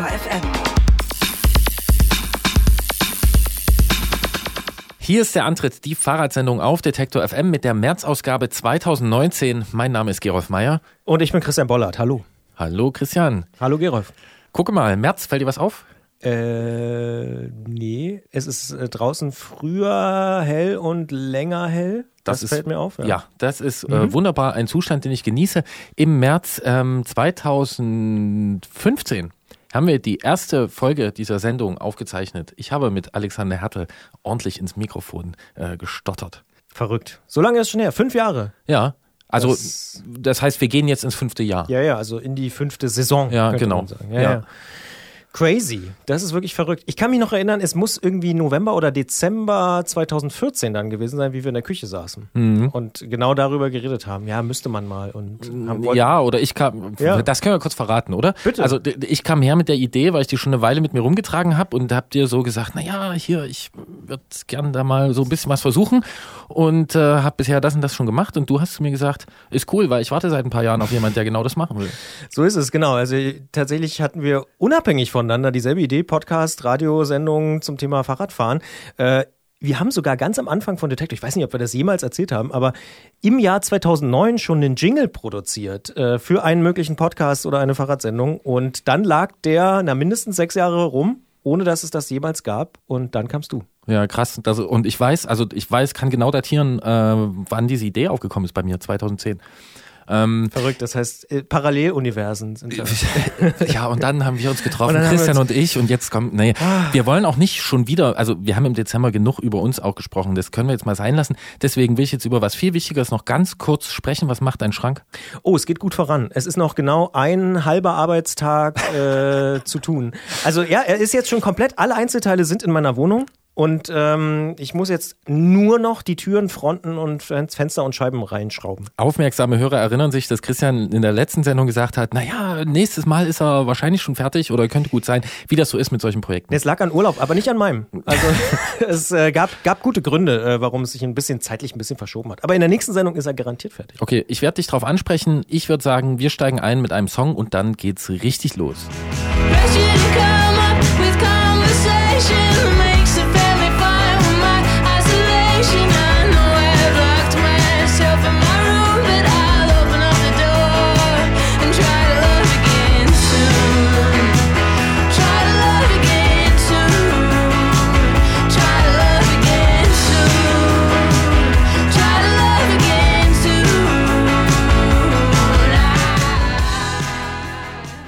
Detektor FM. Hier ist der Antritt, die Fahrradsendung auf Detektor FM mit der März-Ausgabe 2019. Mein Name ist Gerolf Meyer. Und ich bin Christian Bollert. Hallo. Hallo Christian. Hallo Gerolf. Gucke mal, März, fällt dir was auf? Äh, nee. Es ist äh, draußen früher hell und länger hell. Das, Das ist- fällt mir auf. Ja, das ist äh, wunderbar. Ein Zustand, den ich genieße. Im März ähm, 2015 haben wir die erste Folge dieser Sendung aufgezeichnet. Ich habe mit Alexander Hertel ordentlich ins Mikrofon äh, gestottert. Verrückt. So lange ist schon her. Fünf Jahre. Ja, also Das- das, heißt, wir gehen jetzt ins fünfte Jahr. Ja, ja, also in die fünfte Saison. Ja, genau. Ja, Ja. ja. Crazy. Das ist wirklich verrückt. Ich kann mich noch erinnern, es muss irgendwie November oder Dezember 2014 dann gewesen sein, wie wir in der Küche saßen Mhm. und genau darüber geredet haben. Ja, müsste man mal. Und Ja, oder ich kam, Ja. das können wir kurz verraten, oder? Bitte. Also ich kam her mit der Idee, weil ich die schon eine Weile mit mir rumgetragen habe und hab dir so gesagt, na ja, hier, ich würde gern da mal so ein bisschen was versuchen und äh, habe bisher das und das schon gemacht und du hast zu mir gesagt, ist cool, weil ich warte seit ein paar Jahren auf jemand, der genau das machen will. So ist es, genau. Also tatsächlich hatten wir unabhängig voneinander dieselbe Idee, Podcast, Radiosendungen zum Thema Fahrradfahren. Äh, wir haben sogar ganz am Anfang von Detektor, ich weiß nicht, ob wir das jemals erzählt haben, aber im Jahr 2009 schon einen Jingle produziert äh, für einen möglichen Podcast oder eine Fahrradsendung. Und dann lag der, na mindestens sechs Jahre rum, ohne dass es das jemals gab. Und dann kamst du. Ja, krass. Das, und ich weiß, also ich weiß, kann genau datieren, äh, wann diese Idee aufgekommen ist bei mir, 2010. Ähm, Verrückt, das heißt, äh, Paralleluniversen sind da. ja, und dann haben wir uns getroffen, Und Christian uns- und ich, und jetzt kommt, nee, wir wollen auch nicht schon wieder, also wir haben im Dezember genug über uns auch gesprochen, das können wir jetzt mal sein lassen. Deswegen will ich jetzt über was viel Wichtigeres noch ganz kurz sprechen. Was macht ein Schrank? Oh, es geht gut voran. Es ist noch genau ein halber Arbeitstag äh, zu tun. Also ja, er ist jetzt schon komplett, alle Einzelteile sind in meiner Wohnung. Und ähm, ich muss jetzt nur noch die Türen, Fronten und Fen- Fenster und Scheiben reinschrauben. Aufmerksame Hörer erinnern sich, dass Christian in der letzten Sendung gesagt hat, naja, nächstes Mal ist er wahrscheinlich schon fertig oder könnte gut sein, wie das so ist mit solchen Projekten. Es lag an Urlaub, aber nicht an meinem. Also es äh, gab, gab gute Gründe, äh, warum es sich ein bisschen zeitlich ein bisschen verschoben hat. Aber in der nächsten Sendung ist er garantiert fertig. Okay, ich werde dich drauf ansprechen. Ich würde sagen, wir steigen ein mit einem Song und dann geht's richtig los. Pressure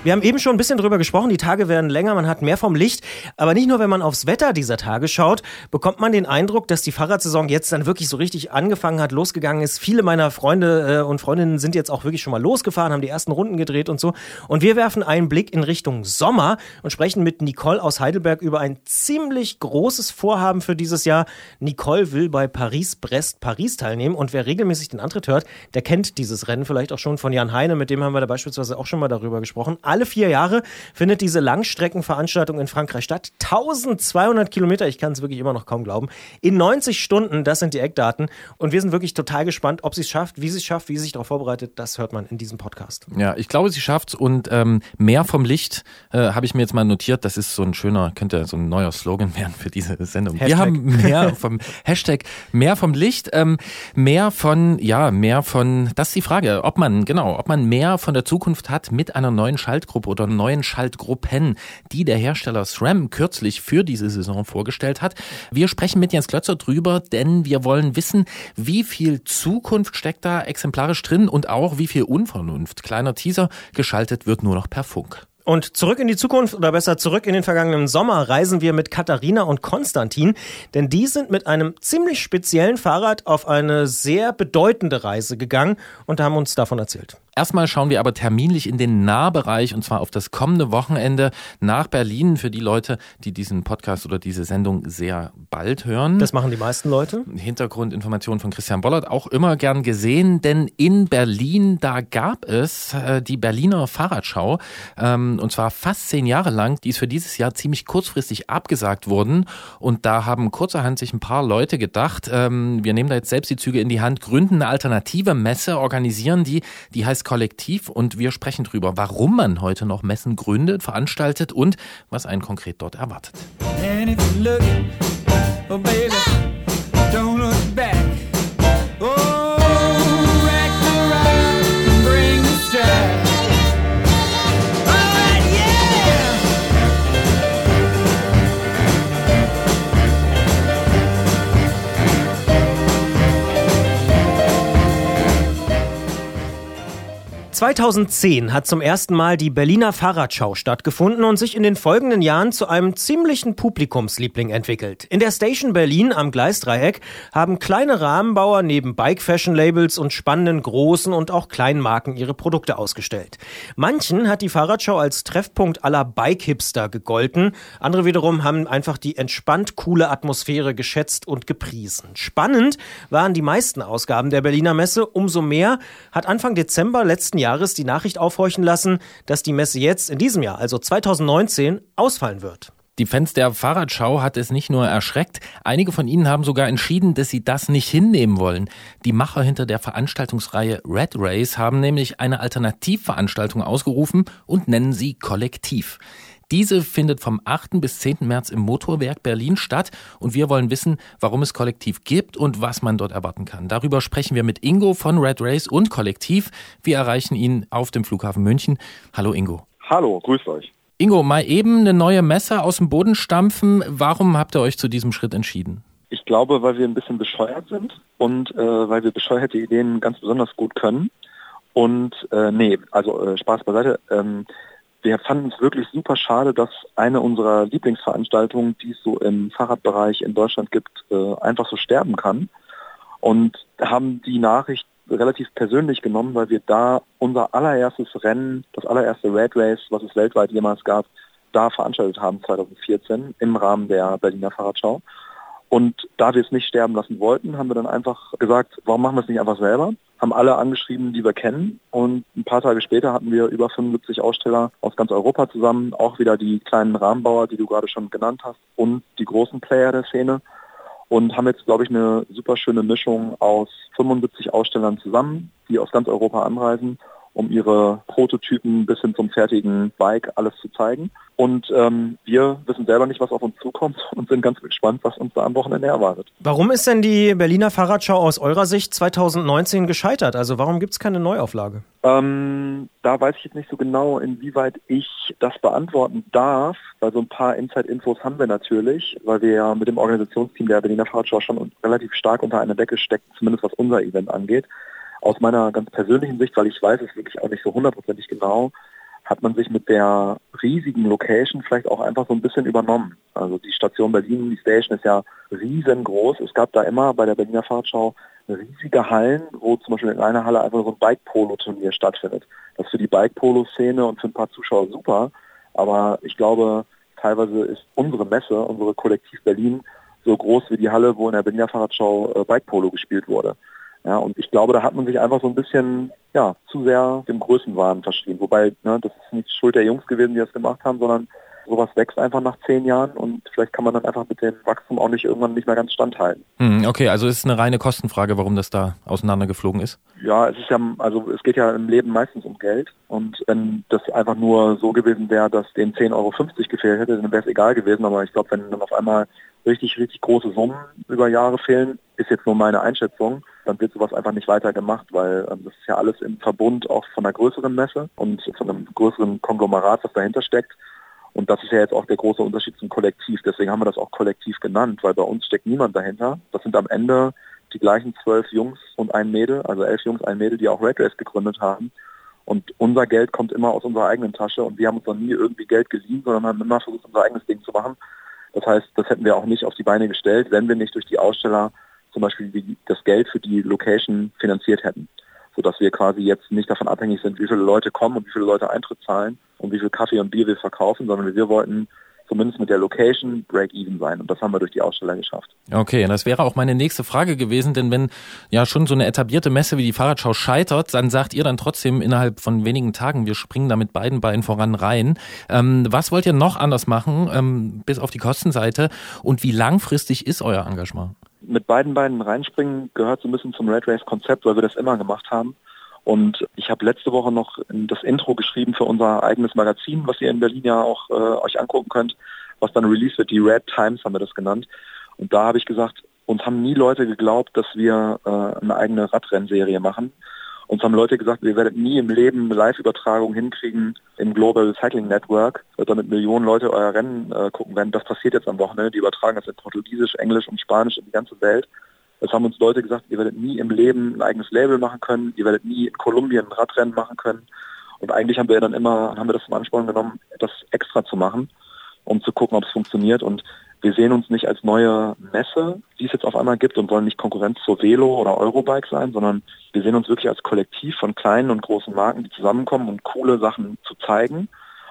Wir haben eben schon ein bisschen drüber gesprochen, die Tage werden länger, man hat mehr vom Licht. Aber nicht nur, wenn man aufs Wetter dieser Tage schaut, bekommt man den Eindruck, dass die Fahrradsaison jetzt dann wirklich so richtig angefangen hat, losgegangen ist. Viele meiner Freunde äh, und Freundinnen sind jetzt auch wirklich schon mal losgefahren, haben die ersten Runden gedreht und so. Und wir werfen einen Blick in Richtung Sommer und sprechen mit Nicole aus Heidelberg über ein ziemlich großes Vorhaben für dieses Jahr. Nicole will bei Paris-Brest-Paris teilnehmen und wer regelmäßig den Antritt hört, der kennt dieses Rennen vielleicht auch schon von Jan Heine, mit dem haben wir da beispielsweise auch schon mal darüber gesprochen. Alle vier Jahre findet diese Langstreckenveranstaltung in Frankreich statt. 1200 Kilometer, ich kann es wirklich immer noch kaum glauben. In 90 Stunden, das sind die Eckdaten. Und wir sind wirklich total gespannt, ob sie es schafft, wie sie es schafft, wie sie sich darauf vorbereitet. Das hört man in diesem Podcast. Ja, ich glaube, sie schafft's und ähm, mehr vom Licht äh, habe ich mir jetzt mal notiert. Das ist so ein schöner, könnte so ein neuer Slogan werden für diese Sendung. Wir Hashtag. haben mehr vom Hashtag mehr vom Licht, ähm, mehr von ja mehr von. Das ist die Frage, ob man genau, ob man mehr von der Zukunft hat mit einer neuen Schaltgruppe oder neuen Schaltgruppen, die der Hersteller SRAM kürzlich für diese Saison vorgestellt hat. Wir sprechen mit Jens Klötzer drüber, denn wir wollen wissen, wie viel Zukunft steckt da exemplarisch drin und auch wie viel Unvernunft. Kleiner Teaser, geschaltet wird nur noch per Funk. Und zurück in die Zukunft oder besser zurück in den vergangenen Sommer reisen wir mit Katharina und Konstantin, denn die sind mit einem ziemlich speziellen Fahrrad auf eine sehr bedeutende Reise gegangen und haben uns davon erzählt. Erstmal schauen wir aber terminlich in den Nahbereich und zwar auf das kommende Wochenende nach Berlin für die Leute, die diesen Podcast oder diese Sendung sehr bald hören. Das machen die meisten Leute. Hintergrundinformationen von Christian Bollert auch immer gern gesehen, denn in Berlin, da gab es äh, die Berliner Fahrradschau ähm, und zwar fast zehn Jahre lang. Die ist für dieses Jahr ziemlich kurzfristig abgesagt worden und da haben kurzerhand sich ein paar Leute gedacht, ähm, wir nehmen da jetzt selbst die Züge in die Hand, gründen eine alternative Messe, organisieren die, die heißt heißt Kollektiv und wir sprechen drüber, warum man heute noch Messen gründet, veranstaltet und was einen konkret dort erwartet. And if you look, oh baby, ...2010 hat zum ersten Mal die Berliner Fahrradschau stattgefunden und sich in den folgenden Jahren zu einem ziemlichen Publikumsliebling entwickelt. In der Station Berlin am Gleisdreieck haben kleine Rahmenbauer neben Bike-Fashion-Labels und spannenden großen und auch kleinen Marken ihre Produkte ausgestellt. Manchen hat die Fahrradschau als Treffpunkt aller Bike-Hipster gegolten, andere wiederum haben einfach die entspannt coole Atmosphäre geschätzt und gepriesen. Spannend waren die meisten Ausgaben der Berliner Messe, umso mehr hat Anfang Dezember letzten Jahres die Nachricht aufhorchen lassen, dass die Messe jetzt in diesem Jahr, also 2019, ausfallen wird. Die Fans der Fahrradschau hat es nicht nur erschreckt, einige von ihnen haben sogar entschieden, dass sie das nicht hinnehmen wollen. Die Macher hinter der Veranstaltungsreihe Red Race haben nämlich eine Alternativveranstaltung ausgerufen und nennen sie Kollektiv. Diese findet vom 8. bis 10. März im Motorwerk Berlin statt und wir wollen wissen, warum es Kollektiv gibt und was man dort erwarten kann. Darüber sprechen wir mit Ingo von Red Race und Kollektiv. Wir erreichen ihn auf dem Flughafen München. Hallo Ingo. Hallo, grüßt euch. Ingo, mal eben eine neue Messe aus dem Boden stampfen. Warum habt ihr euch zu diesem Schritt entschieden? Ich glaube, weil wir ein bisschen bescheuert sind und äh, weil wir bescheuerte Ideen ganz besonders gut können. Und äh, nee, also äh, Spaß beiseite. Ähm, wir fanden es wirklich super schade, dass eine unserer Lieblingsveranstaltungen, die es so im Fahrradbereich in Deutschland gibt, äh, einfach so sterben kann. Und haben die Nachricht relativ persönlich genommen, weil wir da unser allererstes Rennen, das allererste Red Race, was es weltweit jemals gab, da veranstaltet haben 2014 im Rahmen der Berliner Fahrradschau. Und da wir es nicht sterben lassen wollten, haben wir dann einfach gesagt, warum machen wir es nicht einfach selber? Haben alle angeschrieben, die wir kennen. Und ein paar Tage später hatten wir über 75 Aussteller aus ganz Europa zusammen, auch wieder die kleinen Rahmenbauer, die du gerade schon genannt hast, und die großen Player der Szene. Und haben jetzt, glaube ich, eine super schöne Mischung aus 75 Ausstellern zusammen, die aus ganz Europa anreisen um ihre Prototypen bis hin zum fertigen Bike alles zu zeigen. Und ähm, wir wissen selber nicht, was auf uns zukommt und sind ganz gespannt, was uns da am Wochenende erwartet. Warum ist denn die Berliner Fahrradschau aus eurer Sicht 2019 gescheitert? Also warum gibt es keine Neuauflage? Ähm, da weiß ich jetzt nicht so genau, inwieweit ich das beantworten darf, weil so ein paar Inside-Infos haben wir natürlich, weil wir ja mit dem Organisationsteam der Berliner Fahrradschau schon relativ stark unter einer Decke stecken, zumindest was unser Event angeht. Aus meiner ganz persönlichen Sicht, weil ich weiß es wirklich auch nicht so hundertprozentig genau, hat man sich mit der riesigen Location vielleicht auch einfach so ein bisschen übernommen. Also die Station Berlin, die Station ist ja riesengroß. Es gab da immer bei der Berliner Fahrradschau riesige Hallen, wo zum Beispiel in einer Halle einfach so ein Bike-Polo-Turnier stattfindet. Das ist für die Bike-Polo-Szene und für ein paar Zuschauer super, aber ich glaube, teilweise ist unsere Messe, unsere Kollektiv Berlin, so groß wie die Halle, wo in der Berliner Fahrradschau äh, Bike-Polo gespielt wurde. Ja, und ich glaube, da hat man sich einfach so ein bisschen ja, zu sehr dem Größenwahn verschrieben. Wobei, ne, das ist nicht Schuld der Jungs gewesen, die das gemacht haben, sondern sowas wächst einfach nach zehn Jahren und vielleicht kann man dann einfach mit dem Wachstum auch nicht irgendwann nicht mehr ganz standhalten. Hm, okay, also ist eine reine Kostenfrage, warum das da auseinandergeflogen ist? Ja, es ist ja, also es geht ja im Leben meistens um Geld und wenn das einfach nur so gewesen wäre, dass denen 10,50 Euro gefehlt hätte, dann wäre es egal gewesen, aber ich glaube, wenn dann auf einmal richtig, richtig große Summen über Jahre fehlen, ist jetzt nur meine Einschätzung, dann wird sowas einfach nicht weiter gemacht, weil ähm, das ist ja alles im Verbund auch von einer größeren Messe und von einem größeren Konglomerat, was dahinter steckt. Und das ist ja jetzt auch der große Unterschied zum Kollektiv. Deswegen haben wir das auch Kollektiv genannt, weil bei uns steckt niemand dahinter. Das sind am Ende die gleichen zwölf Jungs und ein Mädel, also elf Jungs, ein Mädel, die auch Red Race gegründet haben. Und unser Geld kommt immer aus unserer eigenen Tasche und wir haben uns noch nie irgendwie Geld geliehen, sondern haben immer versucht, unser eigenes Ding zu machen. Das heißt, das hätten wir auch nicht auf die Beine gestellt, wenn wir nicht durch die Aussteller zum Beispiel das Geld für die Location finanziert hätten. Sodass wir quasi jetzt nicht davon abhängig sind, wie viele Leute kommen und wie viele Leute Eintritt zahlen und wie viel Kaffee und Bier wir verkaufen, sondern wir wollten zumindest mit der Location Break-Even sein. Und das haben wir durch die Aussteller geschafft. Okay, das wäre auch meine nächste Frage gewesen, denn wenn ja schon so eine etablierte Messe wie die Fahrradschau scheitert, dann sagt ihr dann trotzdem innerhalb von wenigen Tagen, wir springen da mit beiden Beinen voran rein. Ähm, was wollt ihr noch anders machen, ähm, bis auf die Kostenseite? Und wie langfristig ist euer Engagement? Mit beiden Beinen reinspringen gehört so ein bisschen zum Red Race Konzept, weil wir das immer gemacht haben. Und ich habe letzte Woche noch das Intro geschrieben für unser eigenes Magazin, was ihr in Berlin ja auch äh, euch angucken könnt, was dann released wird. Die Red Times haben wir das genannt. Und da habe ich gesagt, uns haben nie Leute geglaubt, dass wir äh, eine eigene Radrennserie machen. Uns haben Leute gesagt, wir werden nie im Leben eine Live-Übertragung hinkriegen im Global Cycling Network, damit Millionen Leute euer Rennen äh, gucken werden. Das passiert jetzt am Wochenende. Die übertragen das in Portugiesisch, Englisch und Spanisch in die ganze Welt. Es haben uns Leute gesagt, ihr werdet nie im Leben ein eigenes Label machen können, ihr werdet nie in Kolumbien ein Radrennen machen können. Und eigentlich haben wir dann immer, haben wir das zum Ansporn genommen, das extra zu machen, um zu gucken, ob es funktioniert. Und wir sehen uns nicht als neue Messe, die es jetzt auf einmal gibt und wollen nicht Konkurrenz zur Velo oder Eurobike sein, sondern wir sehen uns wirklich als Kollektiv von kleinen und großen Marken, die zusammenkommen, um coole Sachen zu zeigen.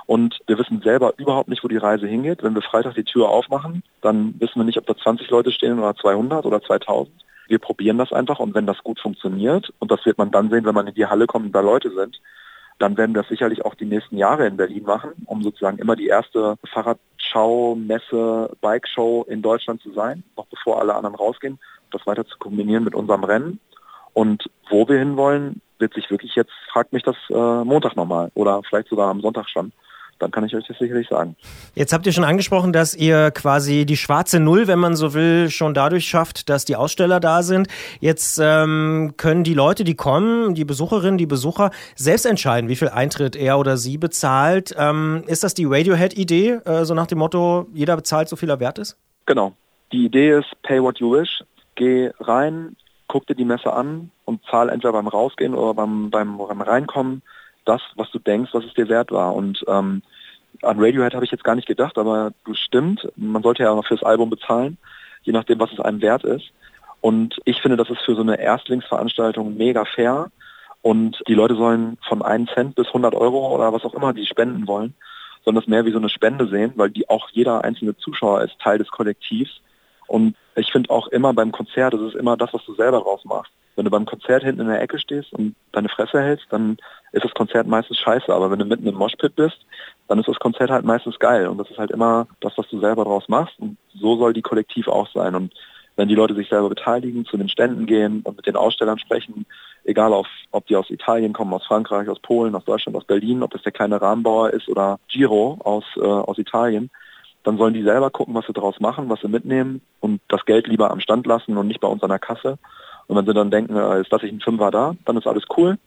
Und wir wissen selber überhaupt nicht, wo die Reise hingeht. Wenn wir Freitag die Tür aufmachen, dann wissen wir nicht, ob da 20 Leute stehen oder 200 oder 2000. Wir probieren das einfach und wenn das gut funktioniert, und das wird man dann sehen, wenn man in die Halle kommt und da Leute sind, dann werden wir das sicherlich auch die nächsten Jahre in Berlin machen, um sozusagen immer die erste Fahrradschau, Messe, Bike-Show in Deutschland zu sein, noch bevor alle anderen rausgehen, das weiter zu kombinieren mit unserem Rennen. Und wo wir hinwollen, wird sich wirklich jetzt, fragt mich das äh, Montag nochmal oder vielleicht sogar am Sonntag schon dann kann ich euch das sicherlich sagen. Jetzt habt ihr schon angesprochen, dass ihr quasi die schwarze Null, wenn man so will, schon dadurch schafft, dass die Aussteller da sind. Jetzt ähm, können die Leute, die kommen, die Besucherinnen, die Besucher, selbst entscheiden, wie viel Eintritt er oder sie bezahlt. Ähm, ist das die Radiohead-Idee, äh, so nach dem Motto, jeder bezahlt, so viel er wert ist? Genau. Die Idee ist, pay what you wish. Geh rein, guck dir die Messe an und zahl entweder beim Rausgehen oder beim, beim, beim Reinkommen das, was du denkst, was es dir wert war. Und ähm, an Radiohead habe ich jetzt gar nicht gedacht, aber du stimmt, man sollte ja auch noch fürs Album bezahlen, je nachdem, was es einem wert ist. Und ich finde, das ist für so eine Erstlingsveranstaltung mega fair. Und die Leute sollen von 1 Cent bis 100 Euro oder was auch immer die spenden wollen, sondern das mehr wie so eine Spende sehen, weil die auch jeder einzelne Zuschauer ist Teil des Kollektivs. Und ich finde auch immer beim Konzert, das ist immer das, was du selber draus machst. Wenn du beim Konzert hinten in der Ecke stehst und deine Fresse hältst, dann ist das Konzert meistens scheiße. Aber wenn du mitten im Moshpit bist, dann ist das Konzert halt meistens geil. Und das ist halt immer das, was du selber draus machst. Und so soll die Kollektiv auch sein. Und wenn die Leute sich selber beteiligen, zu den Ständen gehen und mit den Ausstellern sprechen, egal auf, ob die aus Italien kommen, aus Frankreich, aus Polen, aus Deutschland, aus Berlin, ob das der kleine Rahmenbauer ist oder Giro aus, äh, aus Italien, dann sollen die selber gucken, was sie daraus machen, was sie mitnehmen und das Geld lieber am Stand lassen und nicht bei uns an der Kasse. Und wenn sie dann denken, äh, ist das ich ein Fünfer da, dann ist alles cool.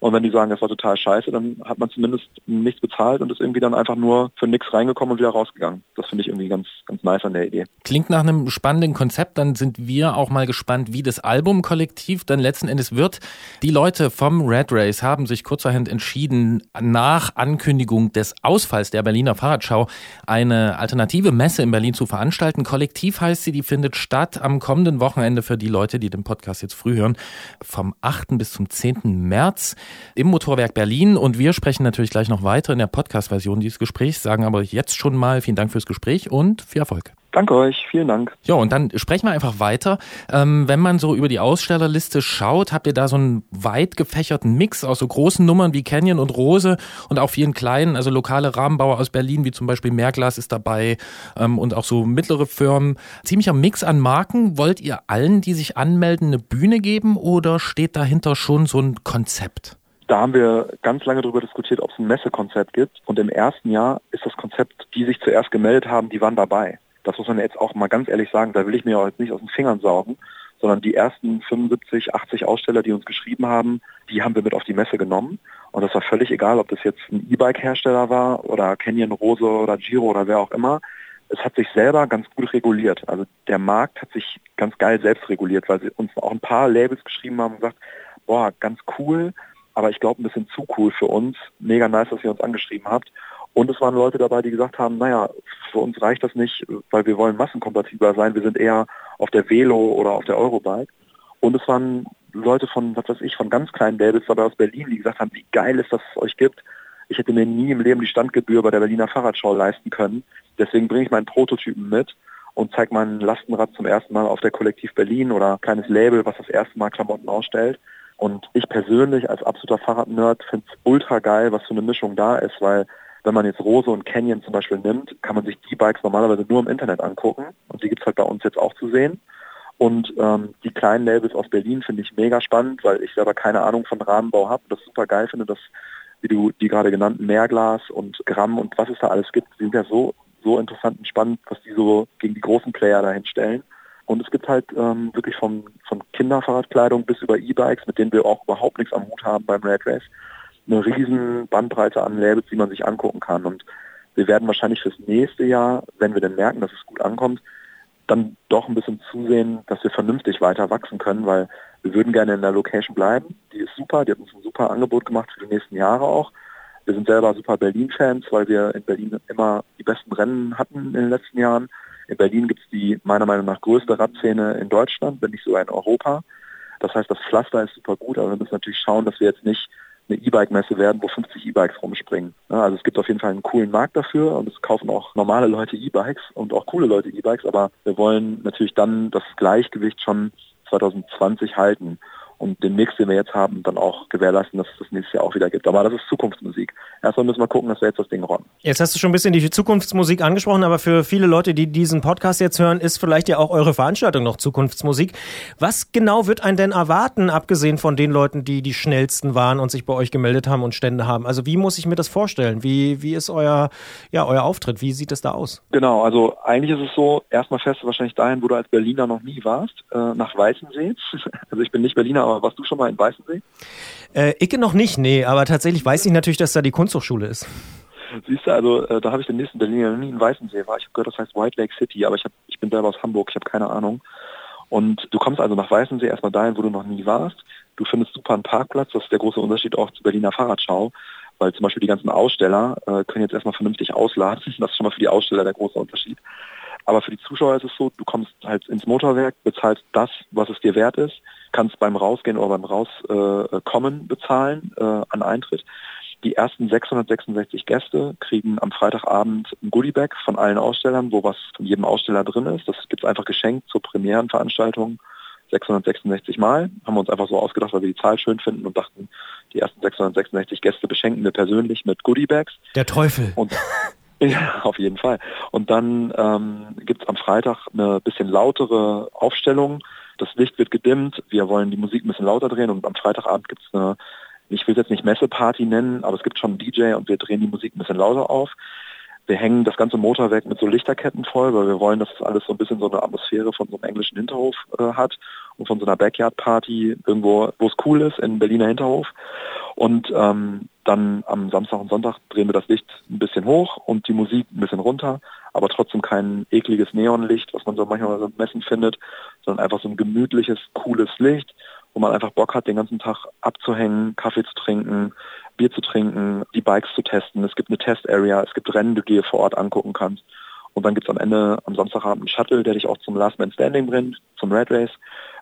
Und wenn die sagen, das war total scheiße, dann hat man zumindest nichts bezahlt und ist irgendwie dann einfach nur für nichts reingekommen und wieder rausgegangen. Das finde ich irgendwie ganz, ganz nice an der Idee. Klingt nach einem spannenden Konzept. Dann sind wir auch mal gespannt, wie das Album-Kollektiv dann letzten Endes wird. Die Leute vom Red Race haben sich kurzerhand entschieden, nach Ankündigung des Ausfalls der Berliner Fahrradschau eine alternative Messe in Berlin zu veranstalten. Kollektiv heißt sie, die findet statt am kommenden Wochenende für die Leute, die den Podcast jetzt früh hören, vom 8. bis zum 10. März im Motorwerk Berlin. Und wir sprechen natürlich gleich noch weiter in der Podcast-Version dieses Gesprächs, sagen aber jetzt schon mal vielen Dank fürs Gespräch und viel Erfolg. Danke euch, vielen Dank. Ja, und dann sprechen wir einfach weiter. Ähm, wenn man so über die Ausstellerliste schaut, habt ihr da so einen weit gefächerten Mix aus so großen Nummern wie Canyon und Rose und auch vielen kleinen, also lokale Rahmenbauer aus Berlin, wie zum Beispiel Mehrglas ist dabei ähm, und auch so mittlere Firmen. Ziemlicher Mix an Marken. Wollt ihr allen, die sich anmelden, eine Bühne geben oder steht dahinter schon so ein Konzept? Da haben wir ganz lange darüber diskutiert, ob es ein Messekonzept gibt. Und im ersten Jahr ist das Konzept, die sich zuerst gemeldet haben, die waren dabei. Das muss man jetzt auch mal ganz ehrlich sagen, da will ich mir auch jetzt nicht aus den Fingern saugen, sondern die ersten 75, 80 Aussteller, die uns geschrieben haben, die haben wir mit auf die Messe genommen. Und das war völlig egal, ob das jetzt ein E-Bike-Hersteller war oder Canyon Rose oder Giro oder wer auch immer. Es hat sich selber ganz gut reguliert. Also der Markt hat sich ganz geil selbst reguliert, weil sie uns auch ein paar Labels geschrieben haben und gesagt, boah, ganz cool, aber ich glaube ein bisschen zu cool für uns. Mega nice, dass ihr uns angeschrieben habt. Und es waren Leute dabei, die gesagt haben, naja, für uns reicht das nicht, weil wir wollen massenkompatibler sein. Wir sind eher auf der Velo oder auf der Eurobike. Und es waren Leute von, was weiß ich, von ganz kleinen Labels dabei aus Berlin, die gesagt haben, wie geil ist, dass es euch gibt. Ich hätte mir nie im Leben die Standgebühr bei der Berliner Fahrradschau leisten können. Deswegen bringe ich meinen Prototypen mit und zeige mein Lastenrad zum ersten Mal auf der Kollektiv Berlin oder ein kleines Label, was das erste Mal Klamotten ausstellt. Und ich persönlich als absoluter Fahrradnerd finde es ultra geil, was für eine Mischung da ist, weil wenn man jetzt Rose und Canyon zum Beispiel nimmt, kann man sich die Bikes normalerweise nur im Internet angucken und die gibt's halt bei uns jetzt auch zu sehen. Und ähm, die kleinen Labels aus Berlin finde ich mega spannend, weil ich selber keine Ahnung von Rahmenbau habe und das super geil finde, dass, wie du die gerade genannten Mehrglas und Gramm und was es da alles gibt, die sind ja so, so interessant und spannend, was die so gegen die großen Player dahin stellen. Und es gibt halt ähm, wirklich vom, von Kinderfahrradkleidung bis über E-Bikes, mit denen wir auch überhaupt nichts am Hut haben beim Red Race, eine riesen Bandbreite an Labels, die man sich angucken kann. Und wir werden wahrscheinlich fürs nächste Jahr, wenn wir denn merken, dass es gut ankommt, dann doch ein bisschen zusehen, dass wir vernünftig weiter wachsen können, weil wir würden gerne in der Location bleiben. Die ist super, die hat uns ein super Angebot gemacht für die nächsten Jahre auch. Wir sind selber super Berlin-Fans, weil wir in Berlin immer die besten Rennen hatten in den letzten Jahren. In Berlin gibt es die meiner Meinung nach größte Radszene in Deutschland, wenn nicht sogar in Europa. Das heißt, das Pflaster ist super gut, aber wir müssen natürlich schauen, dass wir jetzt nicht eine E-Bike-Messe werden, wo 50 E-Bikes rumspringen. Also es gibt auf jeden Fall einen coolen Markt dafür und es kaufen auch normale Leute E-Bikes und auch coole Leute E-Bikes, aber wir wollen natürlich dann das Gleichgewicht schon 2020 halten und den Mix, den wir jetzt haben, dann auch gewährleisten, dass es das nächstes Jahr auch wieder gibt. Aber das ist Zukunftsmusik. Erstmal müssen wir gucken, dass wir jetzt das Ding rocken. Jetzt hast du schon ein bisschen die Zukunftsmusik angesprochen, aber für viele Leute, die diesen Podcast jetzt hören, ist vielleicht ja auch eure Veranstaltung noch Zukunftsmusik. Was genau wird einen denn erwarten, abgesehen von den Leuten, die die schnellsten waren und sich bei euch gemeldet haben und Stände haben? Also wie muss ich mir das vorstellen? Wie, wie ist euer, ja, euer Auftritt? Wie sieht es da aus? Genau, also eigentlich ist es so, erstmal fährst du wahrscheinlich dahin, wo du als Berliner noch nie warst, äh, nach Weißensee. Also ich bin nicht Berliner, aber warst du schon mal in Weißensee? Äh, Icke noch nicht, nee, aber tatsächlich weiß ich natürlich, dass da die Kunsthochschule ist. Siehst du, also äh, da habe ich den nächsten Berliner nie in Weißensee war. Ich habe gehört, das heißt White Lake City, aber ich, hab, ich bin selber aus Hamburg, ich habe keine Ahnung. Und du kommst also nach Weißensee erstmal dahin, wo du noch nie warst. Du findest super einen Parkplatz, das ist der große Unterschied auch zur Berliner Fahrradschau, weil zum Beispiel die ganzen Aussteller äh, können jetzt erstmal vernünftig ausladen. Das ist schon mal für die Aussteller der große Unterschied. Aber für die Zuschauer ist es so, du kommst halt ins Motorwerk, bezahlst das, was es dir wert ist, kannst beim Rausgehen oder beim Rauskommen äh, bezahlen äh, an Eintritt. Die ersten 666 Gäste kriegen am Freitagabend ein Goodiebag von allen Ausstellern, wo was von jedem Aussteller drin ist. Das gibt's einfach geschenkt zur Premierenveranstaltung. 666 Mal. Haben wir uns einfach so ausgedacht, weil wir die Zahl schön finden und dachten, die ersten 666 Gäste beschenken wir persönlich mit Goodiebags. Der Teufel. Und ja, auf jeden Fall. Und dann ähm, gibt es am Freitag eine bisschen lautere Aufstellung. Das Licht wird gedimmt, wir wollen die Musik ein bisschen lauter drehen und am Freitagabend gibt es eine, ich will es jetzt nicht Messeparty nennen, aber es gibt schon einen DJ und wir drehen die Musik ein bisschen lauter auf. Wir hängen das ganze Motorwerk mit so Lichterketten voll, weil wir wollen, dass es alles so ein bisschen so eine Atmosphäre von so einem englischen Hinterhof äh, hat und von so einer Backyard-Party irgendwo, wo es cool ist, in Berliner Hinterhof. Und ähm, dann am Samstag und Sonntag drehen wir das Licht ein bisschen hoch und die Musik ein bisschen runter, aber trotzdem kein ekliges Neonlicht, was man so manchmal so Messen findet, sondern einfach so ein gemütliches, cooles Licht, wo man einfach Bock hat, den ganzen Tag abzuhängen, Kaffee zu trinken, Bier zu trinken, die Bikes zu testen. Es gibt eine Test-Area, es gibt Rennen, die du dir vor Ort angucken kannst. Und dann gibt's am Ende am Samstagabend einen Shuttle, der dich auch zum Last Man Standing bringt, zum Red Race,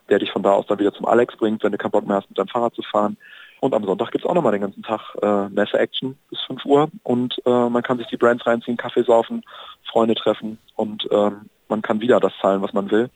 der dich von da aus dann wieder zum Alex bringt, wenn du keinen Bock mehr hast, mit deinem Fahrrad zu fahren. Und am Sonntag gibt's auch nochmal den ganzen Tag äh, Messe-Action bis 5 Uhr und äh, man kann sich die Brands reinziehen, Kaffee saufen, Freunde treffen und ähm, man kann wieder das zahlen, was man will.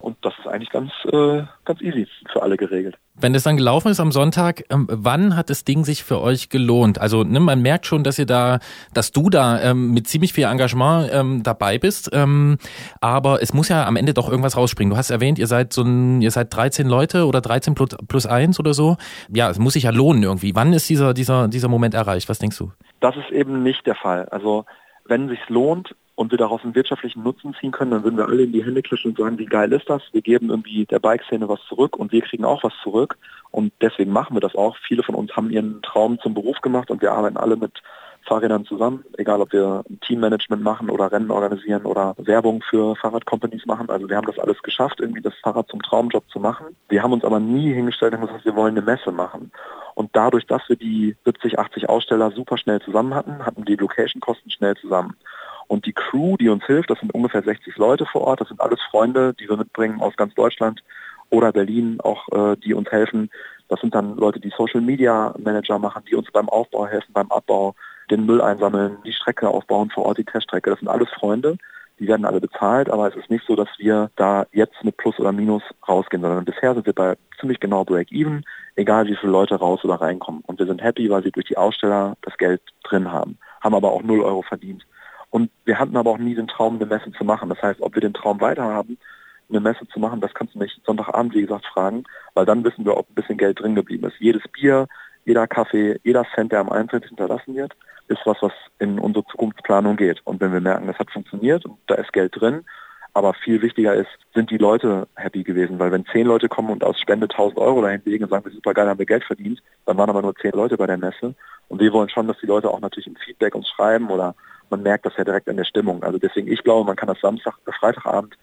Und das ist eigentlich ganz, äh, ganz easy für alle geregelt. Wenn es dann gelaufen ist am Sonntag, ähm, wann hat das Ding sich für euch gelohnt? Also ne, man merkt schon, dass ihr da, dass du da ähm, mit ziemlich viel Engagement ähm, dabei bist. Ähm, aber es muss ja am Ende doch irgendwas rausspringen. Du hast erwähnt, ihr seid so ein, ihr seid 13 Leute oder 13 plus, plus 1 oder so. Ja, es muss sich ja lohnen irgendwie. Wann ist dieser, dieser, dieser Moment erreicht? Was denkst du? Das ist eben nicht der Fall. Also wenn es sich lohnt, und wir daraus einen wirtschaftlichen Nutzen ziehen können, dann würden wir alle in die Hände klatschen und sagen, wie geil ist das? Wir geben irgendwie der Bike-Szene was zurück und wir kriegen auch was zurück. Und deswegen machen wir das auch. Viele von uns haben ihren Traum zum Beruf gemacht und wir arbeiten alle mit Fahrrädern zusammen, egal ob wir Teammanagement machen oder Rennen organisieren oder Werbung für Fahrradcompanies machen. Also wir haben das alles geschafft, irgendwie das Fahrrad zum Traumjob zu machen. Wir haben uns aber nie hingestellt und gesagt, wir wollen eine Messe machen. Und dadurch, dass wir die 70, 80 Aussteller super schnell zusammen hatten, hatten die Location-Kosten schnell zusammen. Und die Crew, die uns hilft, das sind ungefähr 60 Leute vor Ort, das sind alles Freunde, die wir mitbringen aus ganz Deutschland oder Berlin auch, äh, die uns helfen. Das sind dann Leute, die Social Media Manager machen, die uns beim Aufbau helfen, beim Abbau, den Müll einsammeln, die Strecke aufbauen vor Ort, die Teststrecke. Das sind alles Freunde, die werden alle bezahlt, aber es ist nicht so, dass wir da jetzt mit Plus oder Minus rausgehen, sondern bisher sind wir bei ziemlich genau Break-Even, egal wie viele Leute raus oder reinkommen. Und wir sind happy, weil sie durch die Aussteller das Geld drin haben, haben aber auch 0 Euro verdient. Und wir hatten aber auch nie den Traum, eine Messe zu machen. Das heißt, ob wir den Traum weiterhaben, eine Messe zu machen, das kannst du mich Sonntagabend, wie gesagt, fragen, weil dann wissen wir, ob ein bisschen Geld drin geblieben ist. Jedes Bier, jeder Kaffee, jeder Cent, der am 21. hinterlassen wird, ist was, was in unsere Zukunftsplanung geht. Und wenn wir merken, das hat funktioniert und da ist Geld drin, aber viel wichtiger ist, sind die Leute happy gewesen, weil wenn zehn Leute kommen und aus Spende 1000 Euro dahin legen und sagen, wir sind super geil, haben wir Geld verdient, dann waren aber nur zehn Leute bei der Messe. Und wir wollen schon, dass die Leute auch natürlich im Feedback uns schreiben oder man merkt das ja direkt in der Stimmung. Also deswegen, ich glaube, man kann das Samstag, äh, Freitagabend,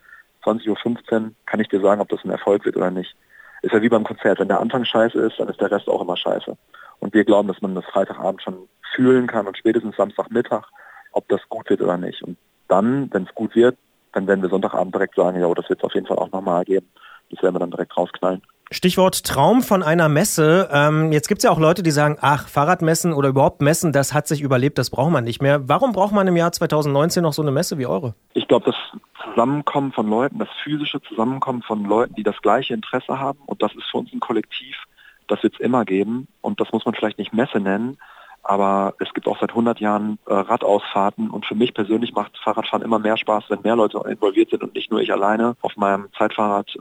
20.15 Uhr, kann ich dir sagen, ob das ein Erfolg wird oder nicht. Ist ja wie beim Konzert. Wenn der Anfang scheiße ist, dann ist der Rest auch immer scheiße. Und wir glauben, dass man das Freitagabend schon fühlen kann und spätestens Samstagmittag, ob das gut wird oder nicht. Und dann, wenn es gut wird, dann werden wir Sonntagabend direkt sagen, ja, das wird es auf jeden Fall auch nochmal geben. Das werden wir dann direkt rausknallen. Stichwort Traum von einer Messe. Ähm, jetzt gibt's ja auch Leute, die sagen, ach, Fahrradmessen oder überhaupt Messen, das hat sich überlebt, das braucht man nicht mehr. Warum braucht man im Jahr 2019 noch so eine Messe wie eure? Ich glaube, das Zusammenkommen von Leuten, das physische Zusammenkommen von Leuten, die das gleiche Interesse haben, und das ist für uns ein Kollektiv, das wird es immer geben. Und das muss man vielleicht nicht Messe nennen, aber es gibt auch seit 100 Jahren äh, Radausfahrten und für mich persönlich macht Fahrradfahren immer mehr Spaß, wenn mehr Leute involviert sind und nicht nur ich alleine auf meinem Zeitfahrrad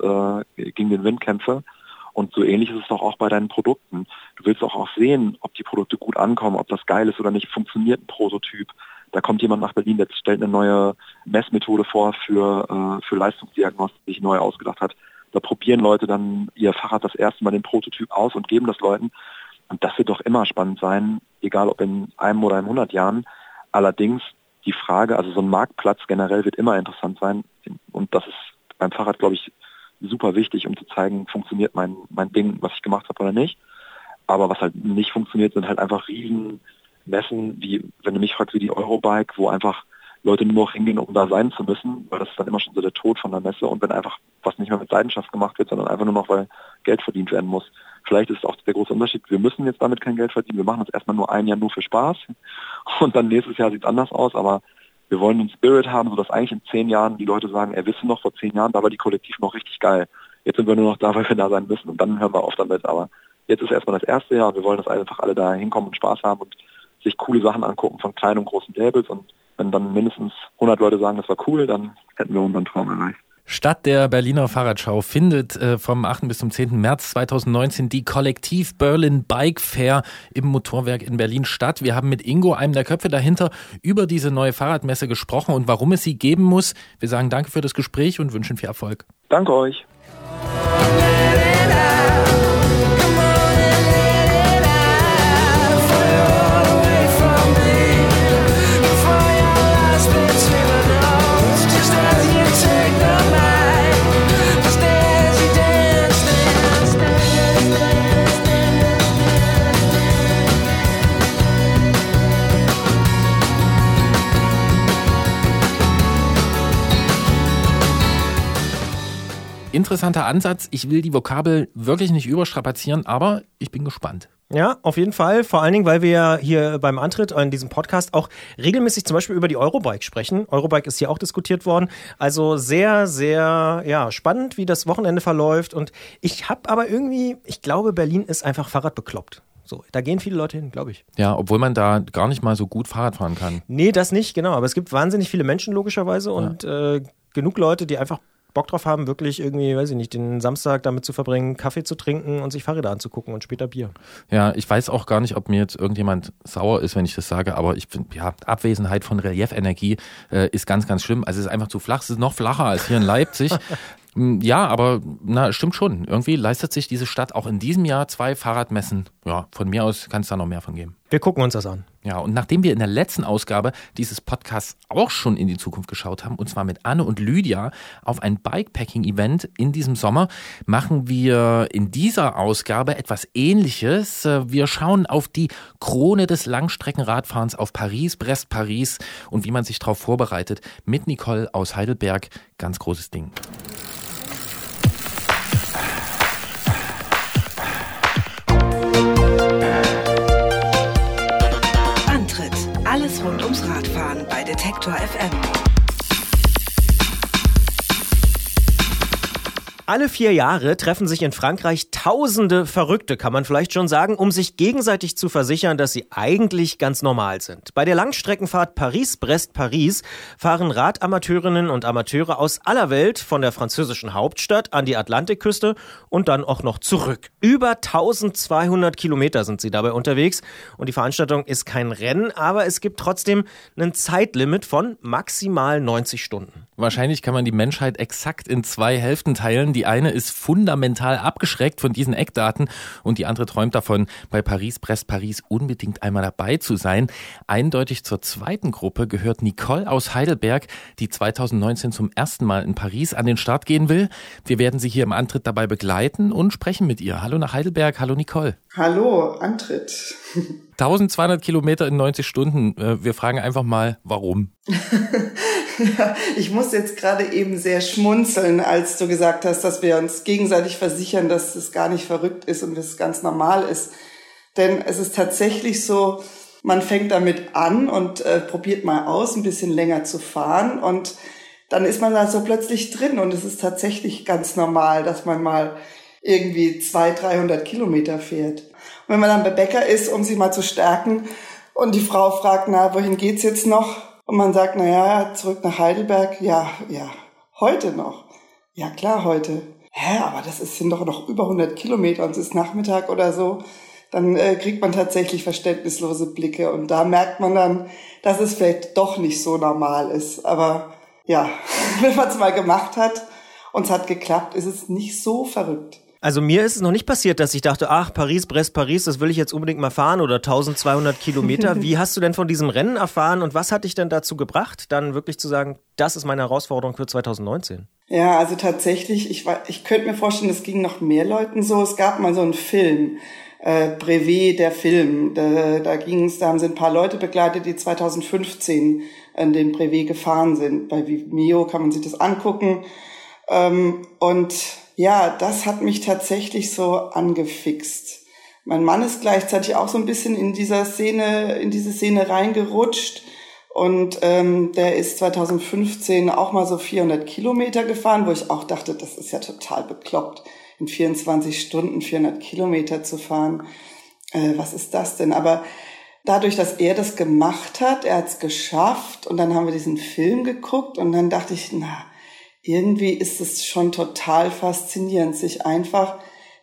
äh, gegen den Wind kämpfe. Und so ähnlich ist es doch auch bei deinen Produkten. Du willst auch, auch sehen, ob die Produkte gut ankommen, ob das geil ist oder nicht. Funktioniert ein Prototyp? Da kommt jemand nach Berlin, der stellt eine neue Messmethode vor für, äh, für Leistungsdiagnostik, die sich neu ausgedacht hat. Da probieren Leute dann ihr Fahrrad das erste Mal den Prototyp aus und geben das Leuten. Und das wird doch immer spannend sein, egal ob in einem oder in 100 Jahren. Allerdings die Frage, also so ein Marktplatz generell wird immer interessant sein. Und das ist beim Fahrrad, glaube ich, super wichtig, um zu zeigen, funktioniert mein, mein Ding, was ich gemacht habe oder nicht. Aber was halt nicht funktioniert, sind halt einfach riesen Messen, wie, wenn du mich fragst, wie die Eurobike, wo einfach Leute nur noch hingehen, um da sein zu müssen, weil das ist dann immer schon so der Tod von der Messe. Und wenn einfach was nicht mehr mit Leidenschaft gemacht wird, sondern einfach nur noch, weil Geld verdient werden muss. Vielleicht ist auch der große Unterschied, wir müssen jetzt damit kein Geld verdienen, wir machen das erstmal nur ein Jahr nur für Spaß. Und dann nächstes Jahr sieht es anders aus, aber wir wollen einen Spirit haben, sodass eigentlich in zehn Jahren die Leute sagen, er wissen noch, vor zehn Jahren, da war die Kollektiv noch richtig geil. Jetzt sind wir nur noch da, weil wir da sein müssen. Und dann hören wir auf damit. Aber jetzt ist erstmal das erste Jahr. Wir wollen, dass einfach alle da hinkommen und Spaß haben und sich coole Sachen angucken von kleinen und großen Labels. Und wenn dann mindestens 100 Leute sagen, das war cool, dann hätten wir unseren Traum erreicht. Statt der Berliner Fahrradschau findet äh, vom 8. bis zum 10. März 2019 die Kollektiv Berlin Bike Fair im Motorwerk in Berlin statt. Wir haben mit Ingo, einem der Köpfe dahinter, über diese neue Fahrradmesse gesprochen und warum es sie geben muss. Wir sagen danke für das Gespräch und wünschen viel Erfolg. Danke euch. Interessanter Ansatz. Ich will die Vokabel wirklich nicht überstrapazieren, aber ich bin gespannt. Ja, auf jeden Fall. Vor allen Dingen, weil wir ja hier beim Antritt in diesem Podcast auch regelmäßig zum Beispiel über die Eurobike sprechen. Eurobike ist hier auch diskutiert worden. Also sehr, sehr ja, spannend, wie das Wochenende verläuft. Und ich habe aber irgendwie, ich glaube, Berlin ist einfach Fahrradbekloppt. So, da gehen viele Leute hin, glaube ich. Ja, obwohl man da gar nicht mal so gut Fahrrad fahren kann. Nee, das nicht, genau. Aber es gibt wahnsinnig viele Menschen logischerweise und äh, genug Leute, die einfach Bock drauf haben, wirklich irgendwie, weiß ich nicht, den Samstag damit zu verbringen, Kaffee zu trinken und sich Fahrräder anzugucken und später Bier. Ja, ich weiß auch gar nicht, ob mir jetzt irgendjemand sauer ist, wenn ich das sage, aber ich finde, ja, Abwesenheit von Reliefenergie äh, ist ganz, ganz schlimm. Also es ist einfach zu flach. Es ist noch flacher als hier in Leipzig. Mm, Ja, aber na, stimmt schon. Irgendwie leistet sich diese Stadt auch in diesem Jahr zwei Fahrradmessen. Ja, von mir aus kann es da noch mehr von geben. Wir gucken uns das an. Ja, und nachdem wir in der letzten Ausgabe dieses Podcasts auch schon in die Zukunft geschaut haben, und zwar mit Anne und Lydia auf ein Bikepacking-Event in diesem Sommer, machen wir in dieser Ausgabe etwas ähnliches. Äh, Wir schauen auf die Krone des Langstreckenradfahrens auf Paris, Brest-Paris und wie man sich darauf vorbereitet. Mit Nicole aus Heidelberg. Ganz großes Ding. Rund ums Radfahren bei Detektor FM. Alle vier Jahre treffen sich in Frankreich tausende Verrückte, kann man vielleicht schon sagen, um sich gegenseitig zu versichern, dass sie eigentlich ganz normal sind. Bei der Langstreckenfahrt Paris-Brest-Paris fahren Radamateurinnen und Amateure aus aller Welt von der französischen Hauptstadt an die Atlantikküste und dann auch noch zurück. Über 1200 Kilometer sind sie dabei unterwegs und die Veranstaltung ist kein Rennen, aber es gibt trotzdem ein Zeitlimit von maximal 90 Stunden. Wahrscheinlich kann man die Menschheit exakt in zwei Hälften teilen. Die eine ist fundamental abgeschreckt von diesen Eckdaten und die andere träumt davon, bei Paris-Brest-Paris unbedingt einmal dabei zu sein. Eindeutig zur zweiten Gruppe gehört Nicole aus Heidelberg, die 2019 zum ersten Mal in Paris an den Start gehen will. Wir werden sie hier im Antritt dabei begleiten und sprechen mit ihr. Hallo nach Heidelberg, hallo Nicole. Hallo, Antritt. 1200 Kilometer in 90 Stunden. Äh, Wir fragen einfach mal, warum? Ich muss jetzt gerade eben sehr schmunzeln, als du gesagt hast, dass wir uns gegenseitig versichern, dass es gar nicht verrückt ist und dass es ganz normal ist. Denn es ist tatsächlich so, man fängt damit an und äh, probiert mal aus, ein bisschen länger zu fahren und dann ist man da so plötzlich drin und es ist tatsächlich ganz normal, dass man mal irgendwie 200, 300 Kilometer fährt. Und wenn man dann bei Bäcker ist, um sich mal zu stärken und die Frau fragt, na, wohin geht's jetzt noch? Und man sagt, na ja, zurück nach Heidelberg. Ja, ja, heute noch. Ja, klar, heute. Hä, aber das ist, sind doch noch über 100 Kilometer und es ist Nachmittag oder so. Dann äh, kriegt man tatsächlich verständnislose Blicke und da merkt man dann, dass es vielleicht doch nicht so normal ist. Aber ja, wenn man es mal gemacht hat und es hat geklappt, ist es nicht so verrückt. Also mir ist es noch nicht passiert, dass ich dachte, ach, Paris, Brest, Paris, das will ich jetzt unbedingt mal fahren oder 1200 Kilometer. Wie hast du denn von diesem Rennen erfahren und was hat dich denn dazu gebracht, dann wirklich zu sagen, das ist meine Herausforderung für 2019? Ja, also tatsächlich, ich, ich könnte mir vorstellen, es ging noch mehr Leuten so. Es gab mal so einen Film, äh, Brevet, der Film. Da, da ging's, da haben sie ein paar Leute begleitet, die 2015 an den Brevet gefahren sind. Bei Vimeo kann man sich das angucken. Ähm, und ja, das hat mich tatsächlich so angefixt. Mein Mann ist gleichzeitig auch so ein bisschen in dieser Szene, in diese Szene reingerutscht. Und ähm, der ist 2015 auch mal so 400 Kilometer gefahren, wo ich auch dachte, das ist ja total bekloppt, in 24 Stunden 400 Kilometer zu fahren. Äh, was ist das denn? Aber dadurch, dass er das gemacht hat, er hat es geschafft und dann haben wir diesen Film geguckt und dann dachte ich, na, irgendwie ist es schon total faszinierend, sich einfach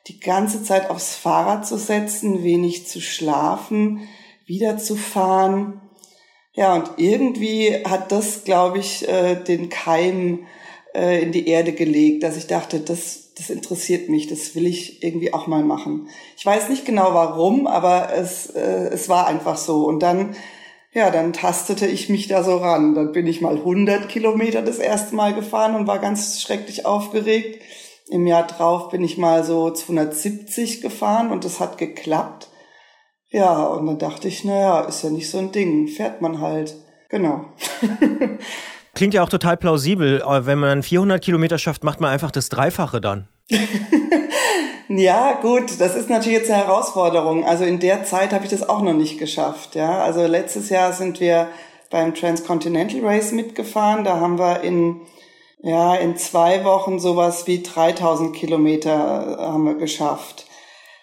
die ganze Zeit aufs Fahrrad zu setzen, wenig zu schlafen, wieder zu fahren. Ja, und irgendwie hat das, glaube ich, äh, den Keim äh, in die Erde gelegt, dass ich dachte, das, das interessiert mich, das will ich irgendwie auch mal machen. Ich weiß nicht genau warum, aber es, äh, es war einfach so. Und dann ja, dann tastete ich mich da so ran. Dann bin ich mal 100 Kilometer das erste Mal gefahren und war ganz schrecklich aufgeregt. Im Jahr drauf bin ich mal so 270 gefahren und das hat geklappt. Ja, und dann dachte ich, naja, ist ja nicht so ein Ding, fährt man halt. Genau. Klingt ja auch total plausibel. Aber wenn man 400 Kilometer schafft, macht man einfach das Dreifache dann. Ja, gut, das ist natürlich jetzt eine Herausforderung. Also in der Zeit habe ich das auch noch nicht geschafft. Ja, also letztes Jahr sind wir beim Transcontinental Race mitgefahren. Da haben wir in ja in zwei Wochen sowas wie 3000 Kilometer äh, haben wir geschafft.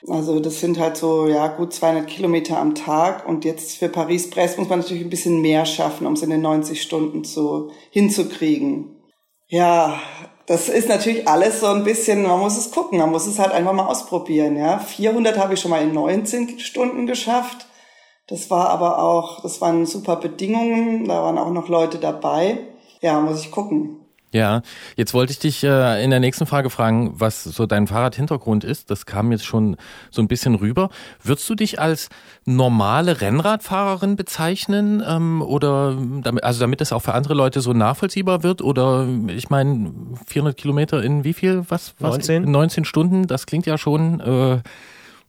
Also das sind halt so ja gut 200 Kilometer am Tag und jetzt für Paris-Brest muss man natürlich ein bisschen mehr schaffen, um es in den 90 Stunden zu hinzukriegen. Ja, das ist natürlich alles so ein bisschen, man muss es gucken, man muss es halt einfach mal ausprobieren. Ja, 400 habe ich schon mal in 19 Stunden geschafft. Das war aber auch, das waren super Bedingungen, da waren auch noch Leute dabei. Ja, muss ich gucken. Ja, jetzt wollte ich dich äh, in der nächsten Frage fragen, was so dein Fahrradhintergrund ist. Das kam jetzt schon so ein bisschen rüber. Würdest du dich als normale Rennradfahrerin bezeichnen ähm, oder damit, also damit es auch für andere Leute so nachvollziehbar wird? Oder ich meine 400 Kilometer in wie viel? Was? was 19. 19 Stunden. Das klingt ja schon äh,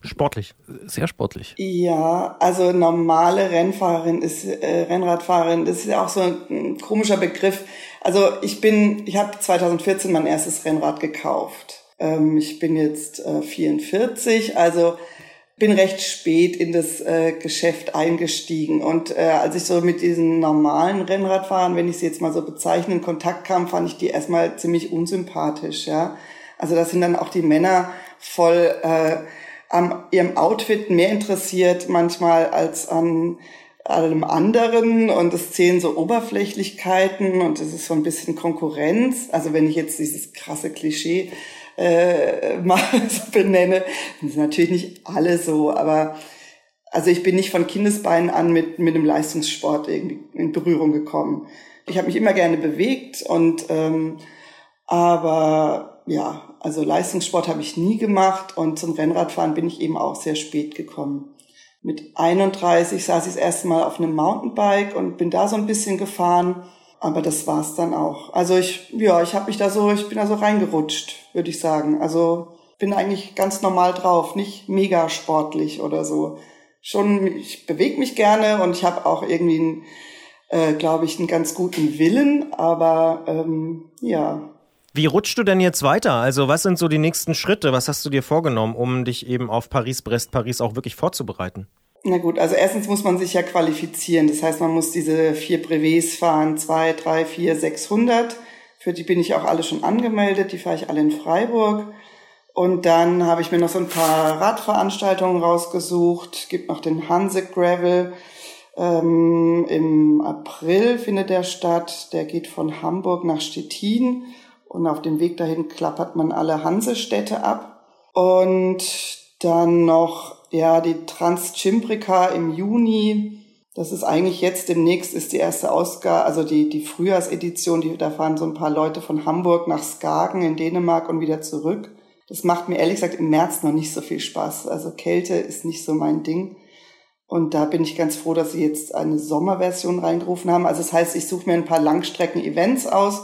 Sportlich. sehr sportlich. Ja, also normale Rennfahrerin ist äh, Rennradfahrerin, das ist ja auch so ein komischer Begriff. Also ich bin, ich habe 2014 mein erstes Rennrad gekauft. Ähm, ich bin jetzt äh, 44, also bin recht spät in das äh, Geschäft eingestiegen. Und äh, als ich so mit diesen normalen Rennradfahrern, wenn ich sie jetzt mal so bezeichne, in Kontakt kam, fand ich die erstmal ziemlich unsympathisch, ja. Also da sind dann auch die Männer voll äh, an ihrem Outfit mehr interessiert manchmal als an allem anderen und es zählen so Oberflächlichkeiten und es ist so ein bisschen Konkurrenz. Also wenn ich jetzt dieses krasse Klischee äh, mal so benenne, sind natürlich nicht alle so, aber also ich bin nicht von Kindesbeinen an mit, mit dem Leistungssport irgendwie in Berührung gekommen. Ich habe mich immer gerne bewegt und ähm, aber ja, also Leistungssport habe ich nie gemacht und zum Rennradfahren bin ich eben auch sehr spät gekommen. Mit 31 saß ich das erste Mal auf einem Mountainbike und bin da so ein bisschen gefahren, aber das war's dann auch. Also ich, ja, ich habe mich da so, ich bin da so reingerutscht, würde ich sagen. Also bin eigentlich ganz normal drauf, nicht mega sportlich oder so. Schon, ich bewege mich gerne und ich habe auch irgendwie, äh, glaube ich, einen ganz guten Willen, aber ähm, ja, Wie rutschst du denn jetzt weiter? Also was sind so die nächsten Schritte? Was hast du dir vorgenommen, um dich eben auf Paris-Brest-Paris auch wirklich vorzubereiten? Na gut, also erstens muss man sich ja qualifizieren. Das heißt, man muss diese vier Brevets fahren, zwei, drei, vier, 600. Für die bin ich auch alle schon angemeldet. Die fahre ich alle in Freiburg. Und dann habe ich mir noch so ein paar Radveranstaltungen rausgesucht. Gibt noch den Hanse Gravel. Ähm, Im April findet der statt. Der geht von Hamburg nach Stettin. Und auf dem Weg dahin klappert man alle Hansestädte ab. Und dann noch, ja, die Transchimbrica im Juni. Das ist eigentlich jetzt demnächst ist die erste Ausgabe, also die, die Frühjahrsedition, die, da fahren so ein paar Leute von Hamburg nach Skagen in Dänemark und wieder zurück. Das macht mir ehrlich gesagt im März noch nicht so viel Spaß. Also Kälte ist nicht so mein Ding. Und da bin ich ganz froh, dass sie jetzt eine Sommerversion reingerufen haben. Also das heißt, ich suche mir ein paar Langstrecken-Events aus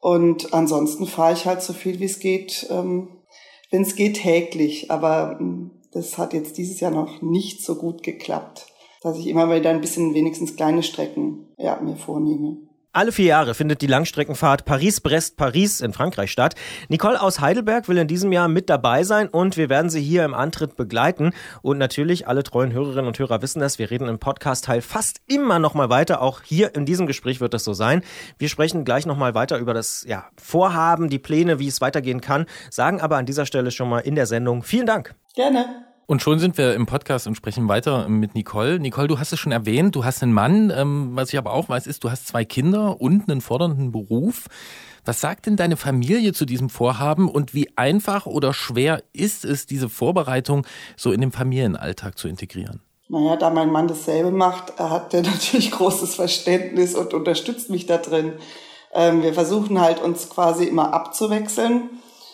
und ansonsten fahre ich halt so viel wie es geht, ähm, wenn es geht, täglich. Aber ähm, das hat jetzt dieses Jahr noch nicht so gut geklappt, dass ich immer wieder ein bisschen wenigstens kleine Strecken ja, mir vornehme. Alle vier Jahre findet die Langstreckenfahrt Paris-Brest-Paris in Frankreich statt. Nicole aus Heidelberg will in diesem Jahr mit dabei sein und wir werden sie hier im Antritt begleiten. Und natürlich, alle treuen Hörerinnen und Hörer wissen das, wir reden im Podcast-Teil fast immer nochmal weiter. Auch hier in diesem Gespräch wird das so sein. Wir sprechen gleich nochmal weiter über das ja, Vorhaben, die Pläne, wie es weitergehen kann, sagen aber an dieser Stelle schon mal in der Sendung vielen Dank. Gerne. Und schon sind wir im Podcast und sprechen weiter mit Nicole. Nicole, du hast es schon erwähnt, du hast einen Mann. Ähm, was ich aber auch weiß, ist, du hast zwei Kinder und einen fordernden Beruf. Was sagt denn deine Familie zu diesem Vorhaben und wie einfach oder schwer ist es, diese Vorbereitung so in den Familienalltag zu integrieren? Naja, da mein Mann dasselbe macht, hat er natürlich großes Verständnis und unterstützt mich da drin. Ähm, wir versuchen halt uns quasi immer abzuwechseln.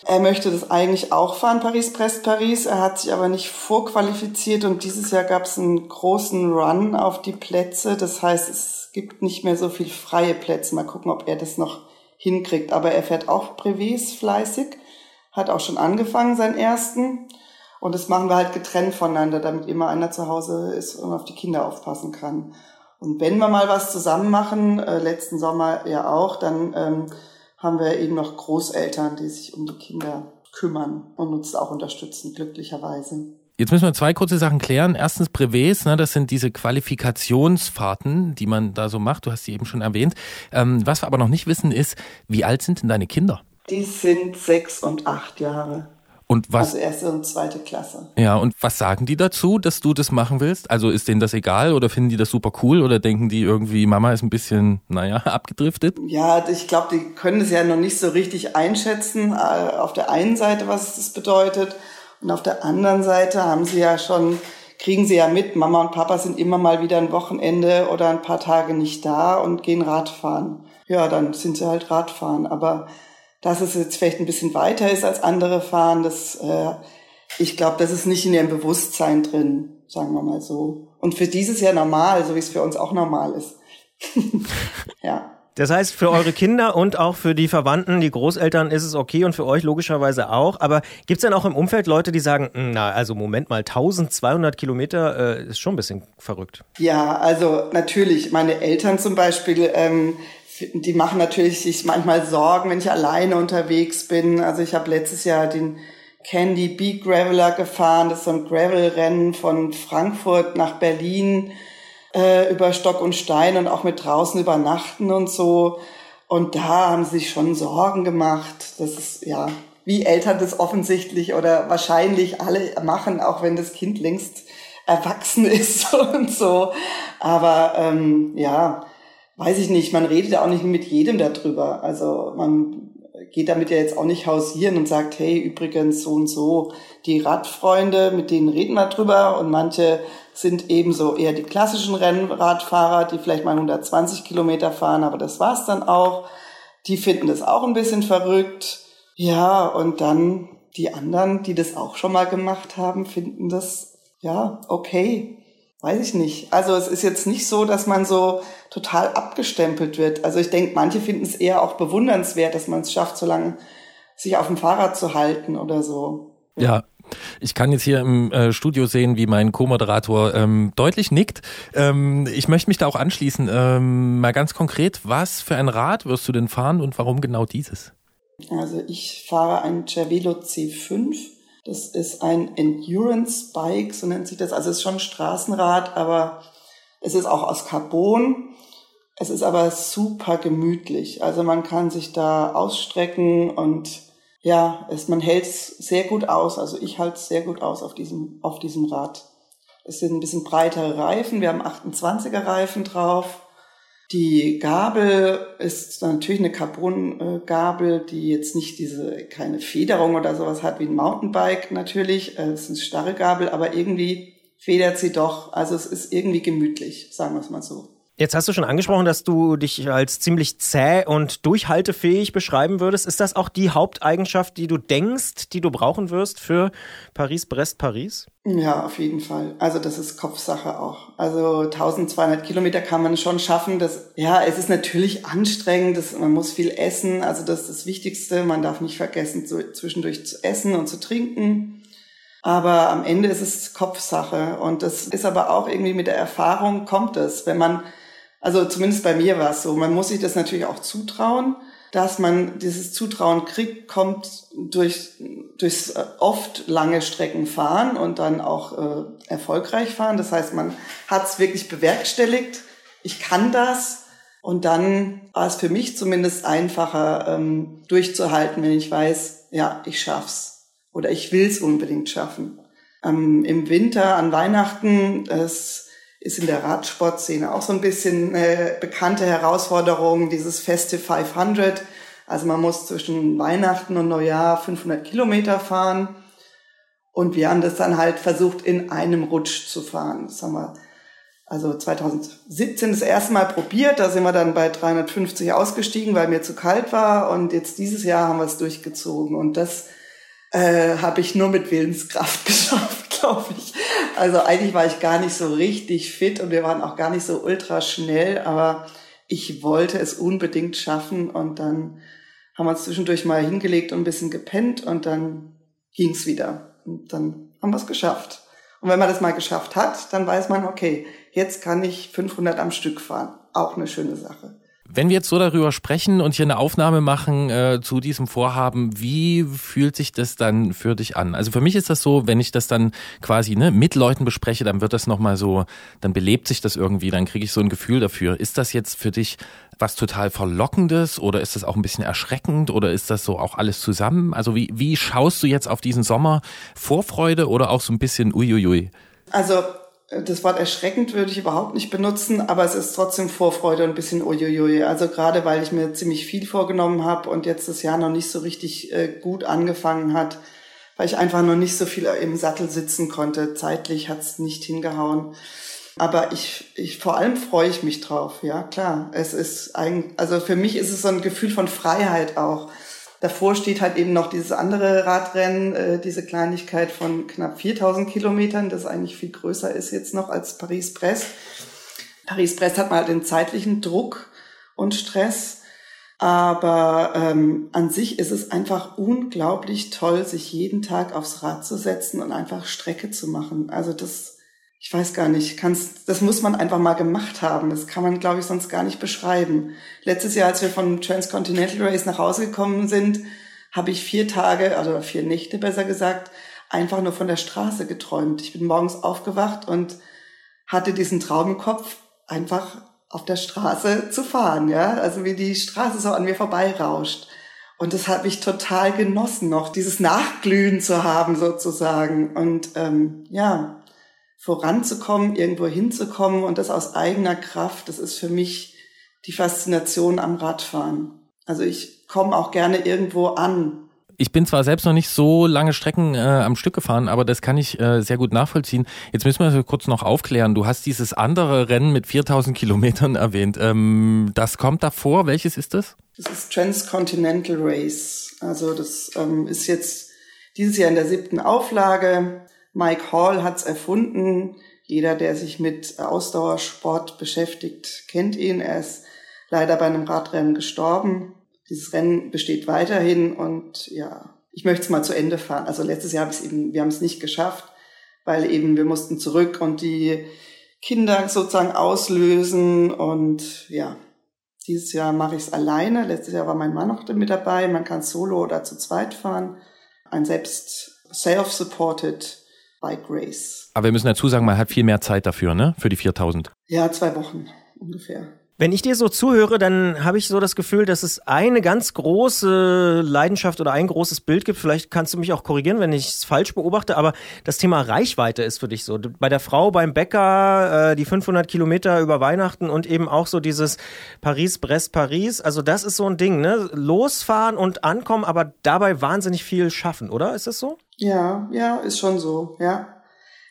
Er möchte das eigentlich auch fahren, Paris-Brest-Paris. Er hat sich aber nicht vorqualifiziert und dieses Jahr gab es einen großen Run auf die Plätze. Das heißt, es gibt nicht mehr so viel freie Plätze. Mal gucken, ob er das noch hinkriegt. Aber er fährt auch Brevets fleißig, hat auch schon angefangen, seinen ersten. Und das machen wir halt getrennt voneinander, damit immer einer zu Hause ist und auf die Kinder aufpassen kann. Und wenn wir mal was zusammen machen, äh, letzten Sommer ja auch, dann ähm, haben wir eben noch Großeltern, die sich um die Kinder kümmern und uns auch unterstützen, glücklicherweise. Jetzt müssen wir zwei kurze Sachen klären. Erstens Brevets, ne, das sind diese Qualifikationsfahrten, die man da so macht. Du hast sie eben schon erwähnt. Ähm, was wir aber noch nicht wissen ist, wie alt sind denn deine Kinder? Die sind sechs und acht Jahre. Und was, Also erste und zweite Klasse. ja, und was sagen die dazu, dass du das machen willst? Also ist denen das egal oder finden die das super cool oder denken die irgendwie, Mama ist ein bisschen, naja, abgedriftet? Ja, ich glaube, die können es ja noch nicht so richtig einschätzen. äh, Auf der einen Seite, was das bedeutet. Und auf der anderen Seite haben sie ja schon, kriegen sie ja mit, Mama und Papa sind immer mal wieder ein Wochenende oder ein paar Tage nicht da und gehen Radfahren. Ja, dann sind sie halt Radfahren. Aber dass es jetzt vielleicht ein bisschen weiter ist als andere fahren, das, äh, ich glaube, das ist nicht in ihrem Bewusstsein drin, sagen wir mal so. Und für dieses Jahr normal, so wie es für uns auch normal ist. ja. Das heißt, für eure Kinder und auch für die Verwandten, die Großeltern ist es okay und für euch logischerweise auch. Aber gibt's denn auch im Umfeld Leute, die sagen, "Hm, na, also Moment mal, 1200 Kilometer äh, ist schon ein bisschen verrückt. Ja, also natürlich, meine Eltern zum Beispiel, ähm, die machen natürlich sich manchmal Sorgen, wenn ich alleine unterwegs bin. Also ich habe letztes Jahr den Candy Beat Graveler gefahren. Das ist so ein Gravel-Rennen von Frankfurt nach Berlin äh, über Stock und Stein und auch mit draußen übernachten und so. Und da haben sie sich schon Sorgen gemacht. Das ist, ja, wie Eltern das offensichtlich oder wahrscheinlich alle machen, auch wenn das Kind längst erwachsen ist und so. Aber ähm, ja, weiß ich nicht, man redet ja auch nicht mit jedem darüber. Also man geht damit ja jetzt auch nicht hausieren und sagt, hey, übrigens so und so, die Radfreunde, mit denen reden wir drüber und manche sind ebenso eher die klassischen Rennradfahrer, die vielleicht mal 120 Kilometer fahren, aber das war's dann auch. Die finden das auch ein bisschen verrückt. Ja, und dann die anderen, die das auch schon mal gemacht haben, finden das, ja, okay. Weiß ich nicht. Also es ist jetzt nicht so, dass man so total abgestempelt wird. Also ich denke, manche finden es eher auch bewundernswert, dass man es schafft, so lange sich auf dem Fahrrad zu halten oder so. Ja, ich kann jetzt hier im äh, Studio sehen, wie mein Co-Moderator ähm, deutlich nickt. Ähm, ich möchte mich da auch anschließen. Ähm, mal ganz konkret, was für ein Rad wirst du denn fahren und warum genau dieses? Also ich fahre ein Cervelo C5. Das ist ein Endurance Bike, so nennt sich das. Also es ist schon Straßenrad, aber es ist auch aus Carbon. Es ist aber super gemütlich. Also man kann sich da ausstrecken und ja, es, man hält es sehr gut aus. Also ich halte es sehr gut aus auf diesem, auf diesem Rad. Es sind ein bisschen breitere Reifen. Wir haben 28er Reifen drauf. Die Gabel ist natürlich eine Carbon-Gabel, die jetzt nicht diese, keine Federung oder sowas hat wie ein Mountainbike natürlich. Äh, Es ist eine starre Gabel, aber irgendwie federt sie doch. Also es ist irgendwie gemütlich, sagen wir es mal so. Jetzt hast du schon angesprochen, dass du dich als ziemlich zäh und durchhaltefähig beschreiben würdest. Ist das auch die Haupteigenschaft, die du denkst, die du brauchen wirst für Paris-Brest-Paris? Ja, auf jeden Fall. Also das ist Kopfsache auch. Also 1200 Kilometer kann man schon schaffen. Das, ja, es ist natürlich anstrengend. Das, man muss viel essen. Also das ist das Wichtigste. Man darf nicht vergessen, so zwischendurch zu essen und zu trinken. Aber am Ende ist es Kopfsache. Und das ist aber auch irgendwie mit der Erfahrung kommt es. Wenn man, also zumindest bei mir war es so, man muss sich das natürlich auch zutrauen. Dass man dieses Zutrauen kriegt, kommt durch, durchs äh, oft lange Strecken fahren und dann auch äh, erfolgreich fahren. Das heißt, man hat es wirklich bewerkstelligt. Ich kann das. Und dann war es für mich zumindest einfacher, ähm, durchzuhalten, wenn ich weiß, ja, ich schaff's oder ich will es unbedingt schaffen. Ähm, Im Winter an Weihnachten, das ist in der Radsportszene auch so ein bisschen äh, bekannte Herausforderung, dieses Festive 500. Also man muss zwischen Weihnachten und Neujahr 500 Kilometer fahren. Und wir haben das dann halt versucht, in einem Rutsch zu fahren. Das haben wir also 2017 das erste Mal probiert. Da sind wir dann bei 350 ausgestiegen, weil mir zu kalt war. Und jetzt dieses Jahr haben wir es durchgezogen. Und das äh, habe ich nur mit Willenskraft geschafft, glaube ich. Also eigentlich war ich gar nicht so richtig fit und wir waren auch gar nicht so ultra schnell, aber ich wollte es unbedingt schaffen und dann haben wir uns zwischendurch mal hingelegt und ein bisschen gepennt und dann ging's wieder. Und dann haben wir es geschafft. Und wenn man das mal geschafft hat, dann weiß man, okay, jetzt kann ich 500 am Stück fahren. Auch eine schöne Sache. Wenn wir jetzt so darüber sprechen und hier eine Aufnahme machen äh, zu diesem Vorhaben, wie fühlt sich das dann für dich an? Also für mich ist das so, wenn ich das dann quasi ne, mit Leuten bespreche, dann wird das nochmal so, dann belebt sich das irgendwie, dann kriege ich so ein Gefühl dafür. Ist das jetzt für dich was total Verlockendes oder ist das auch ein bisschen erschreckend oder ist das so auch alles zusammen? Also wie, wie schaust du jetzt auf diesen Sommer? Vorfreude oder auch so ein bisschen uiuiui? Also das Wort erschreckend würde ich überhaupt nicht benutzen, aber es ist trotzdem Vorfreude und ein bisschen uiuiui. Also gerade weil ich mir ziemlich viel vorgenommen habe und jetzt das Jahr noch nicht so richtig äh, gut angefangen hat, weil ich einfach noch nicht so viel im Sattel sitzen konnte. Zeitlich hat es nicht hingehauen. Aber ich, ich vor allem freue ich mich drauf, ja klar. Es ist ein, also für mich ist es so ein Gefühl von Freiheit auch. Davor steht halt eben noch dieses andere Radrennen, äh, diese Kleinigkeit von knapp 4000 Kilometern, das eigentlich viel größer ist jetzt noch als Paris-Brest. Paris-Brest hat man halt den zeitlichen Druck und Stress. Aber ähm, an sich ist es einfach unglaublich toll, sich jeden Tag aufs Rad zu setzen und einfach Strecke zu machen. Also das, ich weiß gar nicht, kann's, das muss man einfach mal gemacht haben. Das kann man, glaube ich, sonst gar nicht beschreiben. Letztes Jahr, als wir vom Transcontinental Race nach Hause gekommen sind, habe ich vier Tage, also vier Nächte besser gesagt, einfach nur von der Straße geträumt. Ich bin morgens aufgewacht und hatte diesen Traum einfach auf der Straße zu fahren, ja, also wie die Straße so an mir vorbeirauscht. Und das habe ich total genossen, noch dieses Nachglühen zu haben sozusagen. Und ähm, ja, voranzukommen, irgendwo hinzukommen und das aus eigener Kraft, das ist für mich die Faszination am Radfahren. Also ich komme auch gerne irgendwo an. Ich bin zwar selbst noch nicht so lange Strecken äh, am Stück gefahren, aber das kann ich äh, sehr gut nachvollziehen. Jetzt müssen wir so kurz noch aufklären. Du hast dieses andere Rennen mit 4000 Kilometern erwähnt. Ähm, das kommt davor. Welches ist das? Das ist Transcontinental Race. Also das ähm, ist jetzt dieses Jahr in der siebten Auflage. Mike Hall hat's erfunden. Jeder, der sich mit Ausdauersport beschäftigt, kennt ihn. Er ist leider bei einem Radrennen gestorben. Dieses Rennen besteht weiterhin und ja, ich möchte es mal zu Ende fahren. Also letztes Jahr habe ich eben, wir haben es nicht geschafft, weil eben wir mussten zurück und die Kinder sozusagen auslösen und ja, dieses Jahr mache ich es alleine. Letztes Jahr war mein Mann noch mit dabei. Man kann solo oder zu zweit fahren. Ein selbst self-supported Bike Race. Aber wir müssen dazu sagen, man hat viel mehr Zeit dafür, ne? Für die 4000. Ja, zwei Wochen ungefähr. Wenn ich dir so zuhöre, dann habe ich so das Gefühl, dass es eine ganz große Leidenschaft oder ein großes Bild gibt. Vielleicht kannst du mich auch korrigieren, wenn ich es falsch beobachte, aber das Thema Reichweite ist für dich so. Bei der Frau beim Bäcker, äh, die 500 Kilometer über Weihnachten und eben auch so dieses Paris, Brest, Paris. Also das ist so ein Ding, ne? Losfahren und ankommen, aber dabei wahnsinnig viel schaffen, oder? Ist das so? Ja, ja, ist schon so, ja.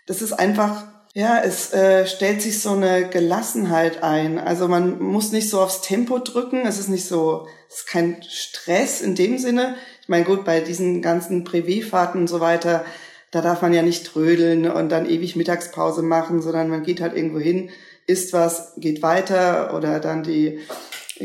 Das ist einfach, ja, es äh, stellt sich so eine Gelassenheit ein. Also man muss nicht so aufs Tempo drücken. Es ist nicht so, es ist kein Stress in dem Sinne. Ich meine, gut, bei diesen ganzen Privéfahrten und so weiter, da darf man ja nicht trödeln und dann ewig Mittagspause machen, sondern man geht halt irgendwo hin, isst was, geht weiter oder dann die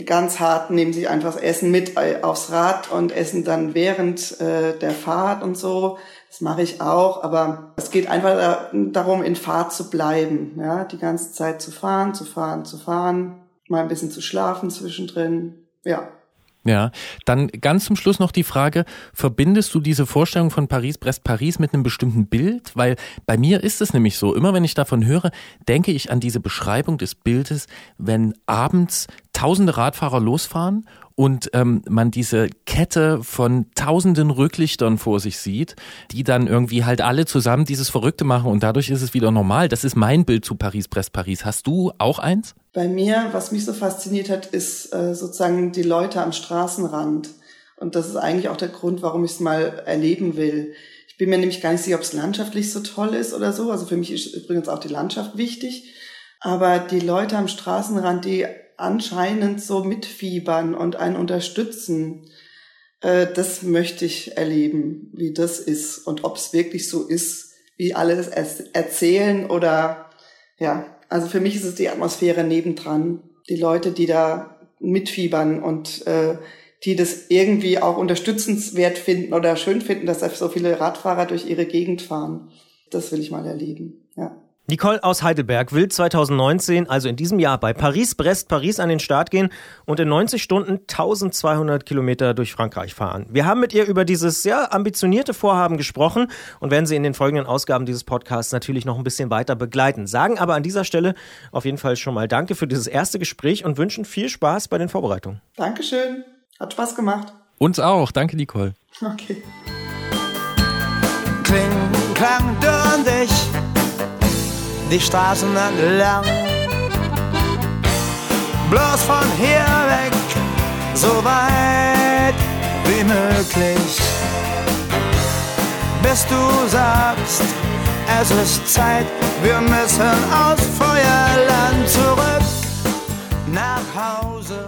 ganz harten nehmen sich einfach das Essen mit aufs Rad und essen dann während äh, der Fahrt und so. Das mache ich auch, aber es geht einfach da, darum, in Fahrt zu bleiben, ja, die ganze Zeit zu fahren, zu fahren, zu fahren, mal ein bisschen zu schlafen zwischendrin, ja. Ja, dann ganz zum Schluss noch die Frage, verbindest du diese Vorstellung von Paris, Brest, Paris mit einem bestimmten Bild? Weil bei mir ist es nämlich so, immer wenn ich davon höre, denke ich an diese Beschreibung des Bildes, wenn abends tausende Radfahrer losfahren und ähm, man diese Kette von tausenden Rücklichtern vor sich sieht, die dann irgendwie halt alle zusammen dieses Verrückte machen und dadurch ist es wieder normal. Das ist mein Bild zu Paris, Brest, Paris. Hast du auch eins? Bei mir, was mich so fasziniert hat, ist äh, sozusagen die Leute am Straßenrand. Und das ist eigentlich auch der Grund, warum ich es mal erleben will. Ich bin mir nämlich gar nicht sicher, ob es landschaftlich so toll ist oder so. Also für mich ist übrigens auch die Landschaft wichtig. Aber die Leute am Straßenrand, die anscheinend so mitfiebern und einen unterstützen, äh, das möchte ich erleben, wie das ist und ob es wirklich so ist, wie alle es erz- erzählen oder ja, also für mich ist es die Atmosphäre nebendran, die Leute, die da mitfiebern und äh, die das irgendwie auch unterstützenswert finden oder schön finden, dass da so viele Radfahrer durch ihre Gegend fahren. Das will ich mal erleben, ja. Nicole aus Heidelberg will 2019, also in diesem Jahr, bei Paris, Brest, Paris an den Start gehen und in 90 Stunden 1200 Kilometer durch Frankreich fahren. Wir haben mit ihr über dieses sehr ambitionierte Vorhaben gesprochen und werden sie in den folgenden Ausgaben dieses Podcasts natürlich noch ein bisschen weiter begleiten. Sagen aber an dieser Stelle auf jeden Fall schon mal Danke für dieses erste Gespräch und wünschen viel Spaß bei den Vorbereitungen. Dankeschön. Hat Spaß gemacht. Uns auch. Danke, Nicole. Okay. Kling, klang, du und ich, die Straßen entlang. Bloß von hier weg, so weit wie möglich. Bis du sagst, es ist Zeit, wir müssen aus Feuerland zurück nach Hause.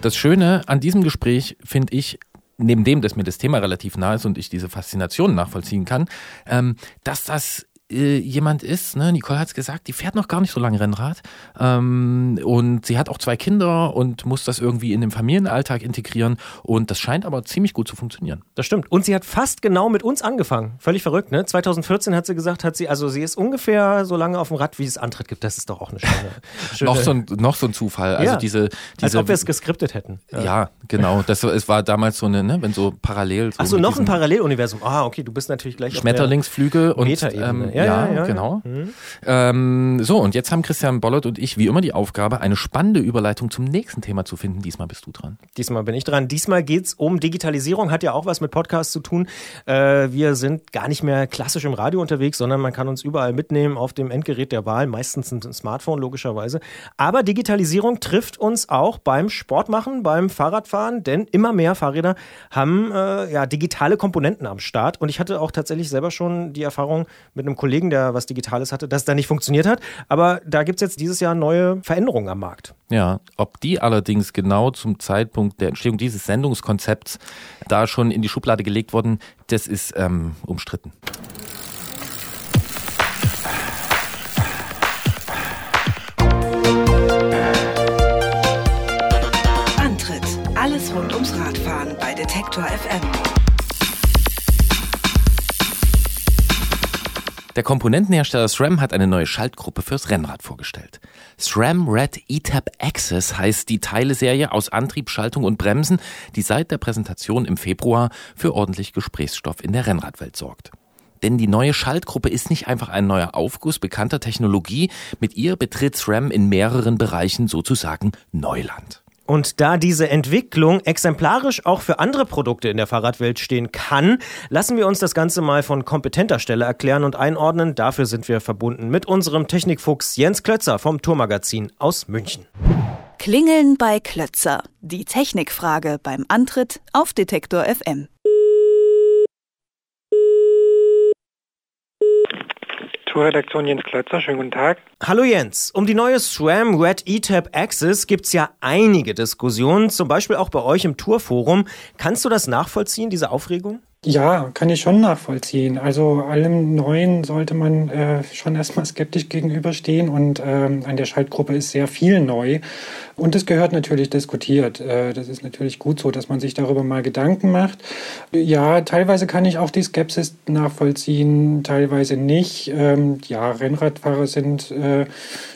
Das Schöne an diesem Gespräch finde ich, neben dem, dass mir das Thema relativ nah ist und ich diese Faszination nachvollziehen kann, ähm, dass das äh, jemand ist, ne, Nicole hat es gesagt, die fährt noch gar nicht so lange Rennrad ähm, und sie hat auch zwei Kinder und muss das irgendwie in den Familienalltag integrieren und das scheint aber ziemlich gut zu funktionieren. Das stimmt. Und sie hat fast genau mit uns angefangen. Völlig verrückt, ne? 2014 hat sie gesagt, hat sie, also sie ist ungefähr so lange auf dem Rad, wie es Antritt gibt. Das ist doch auch eine schöne. schöne Noch so ein, noch so ein Zufall. Also Ja. diese, als diese ob wir es geskriptet hätten. ja, genau. Das, es war damals so eine, ne, wenn so parallel. So Ach so, mit noch ein Paralleluniversum. Ah, okay, du bist natürlich gleich auf der Schmetterlingsflüge und Metaebene. ähm, Ja, Ja, ja, ja. genau. Ähm, so, und jetzt haben Christian Bollert und ich wie immer die Aufgabe, eine spannende Überleitung zum nächsten Thema zu finden. Diesmal bist du dran. Diesmal bin ich dran. Diesmal geht's um Digitalisierung, hat ja auch was mit Podcasts zu tun. Äh, wir sind gar nicht mehr klassisch im Radio unterwegs, sondern man kann uns überall mitnehmen auf dem Endgerät der Wahl, meistens ein Smartphone logischerweise. Aber Digitalisierung trifft uns auch beim Sportmachen, beim Fahrradfahren, denn immer mehr Fahrräder haben äh, ja digitale Komponenten am Start. Und ich hatte auch tatsächlich selber schon die Erfahrung mit einem Kollegen, der was Digitales hatte, dass da nicht funktioniert hat. Aber da gibt's jetzt dieses Jahr neue Veränderungen am Markt. Ja, ob die allerdings genau zum Zeitpunkt der Entstehung dieses Sendungskonzepts da schon in die Schublade gelegt wurden, das ist ähm, umstritten. Antritt. Alles rund ums Radfahren bei Detektor FM. Der Komponentenhersteller SRAM hat eine neue Schaltgruppe fürs Rennrad vorgestellt. SRAM Red ETAP Access heißt die Teileserie aus Antrieb, Schaltung und Bremsen, die seit der Präsentation im Februar für ordentlich Gesprächsstoff in der Rennradwelt sorgt. Denn die neue Schaltgruppe ist nicht einfach ein neuer Aufguss bekannter Technologie, mit ihr betritt SRAM in mehreren Bereichen sozusagen Neuland. Und da diese Entwicklung exemplarisch auch für andere Produkte in der Fahrradwelt stehen kann, lassen wir uns das Ganze mal von kompetenter Stelle erklären und einordnen. Dafür sind wir verbunden mit unserem Technikfuchs Jens Klötzer vom Tourmagazin aus München. Klingeln bei Klötzer. Die Technikfrage beim Antritt auf Detektor FM. Tourredaktion Jens Klötzer, schönen guten Tag. Hallo Jens, um die neue SRAM Red ETAP Access gibt's ja einige Diskussionen, zum Beispiel auch bei euch im Tourforum. Kannst du das nachvollziehen, diese Aufregung? Ja, kann ich schon nachvollziehen. Also allem Neuen sollte man äh, schon erstmal skeptisch gegenüberstehen und ähm, an der Schaltgruppe ist sehr viel neu und es gehört natürlich diskutiert. Äh, das ist natürlich gut so, dass man sich darüber mal Gedanken macht. Ja, teilweise kann ich auch die Skepsis nachvollziehen, teilweise nicht. Ähm, ja, Rennradfahrer sind äh,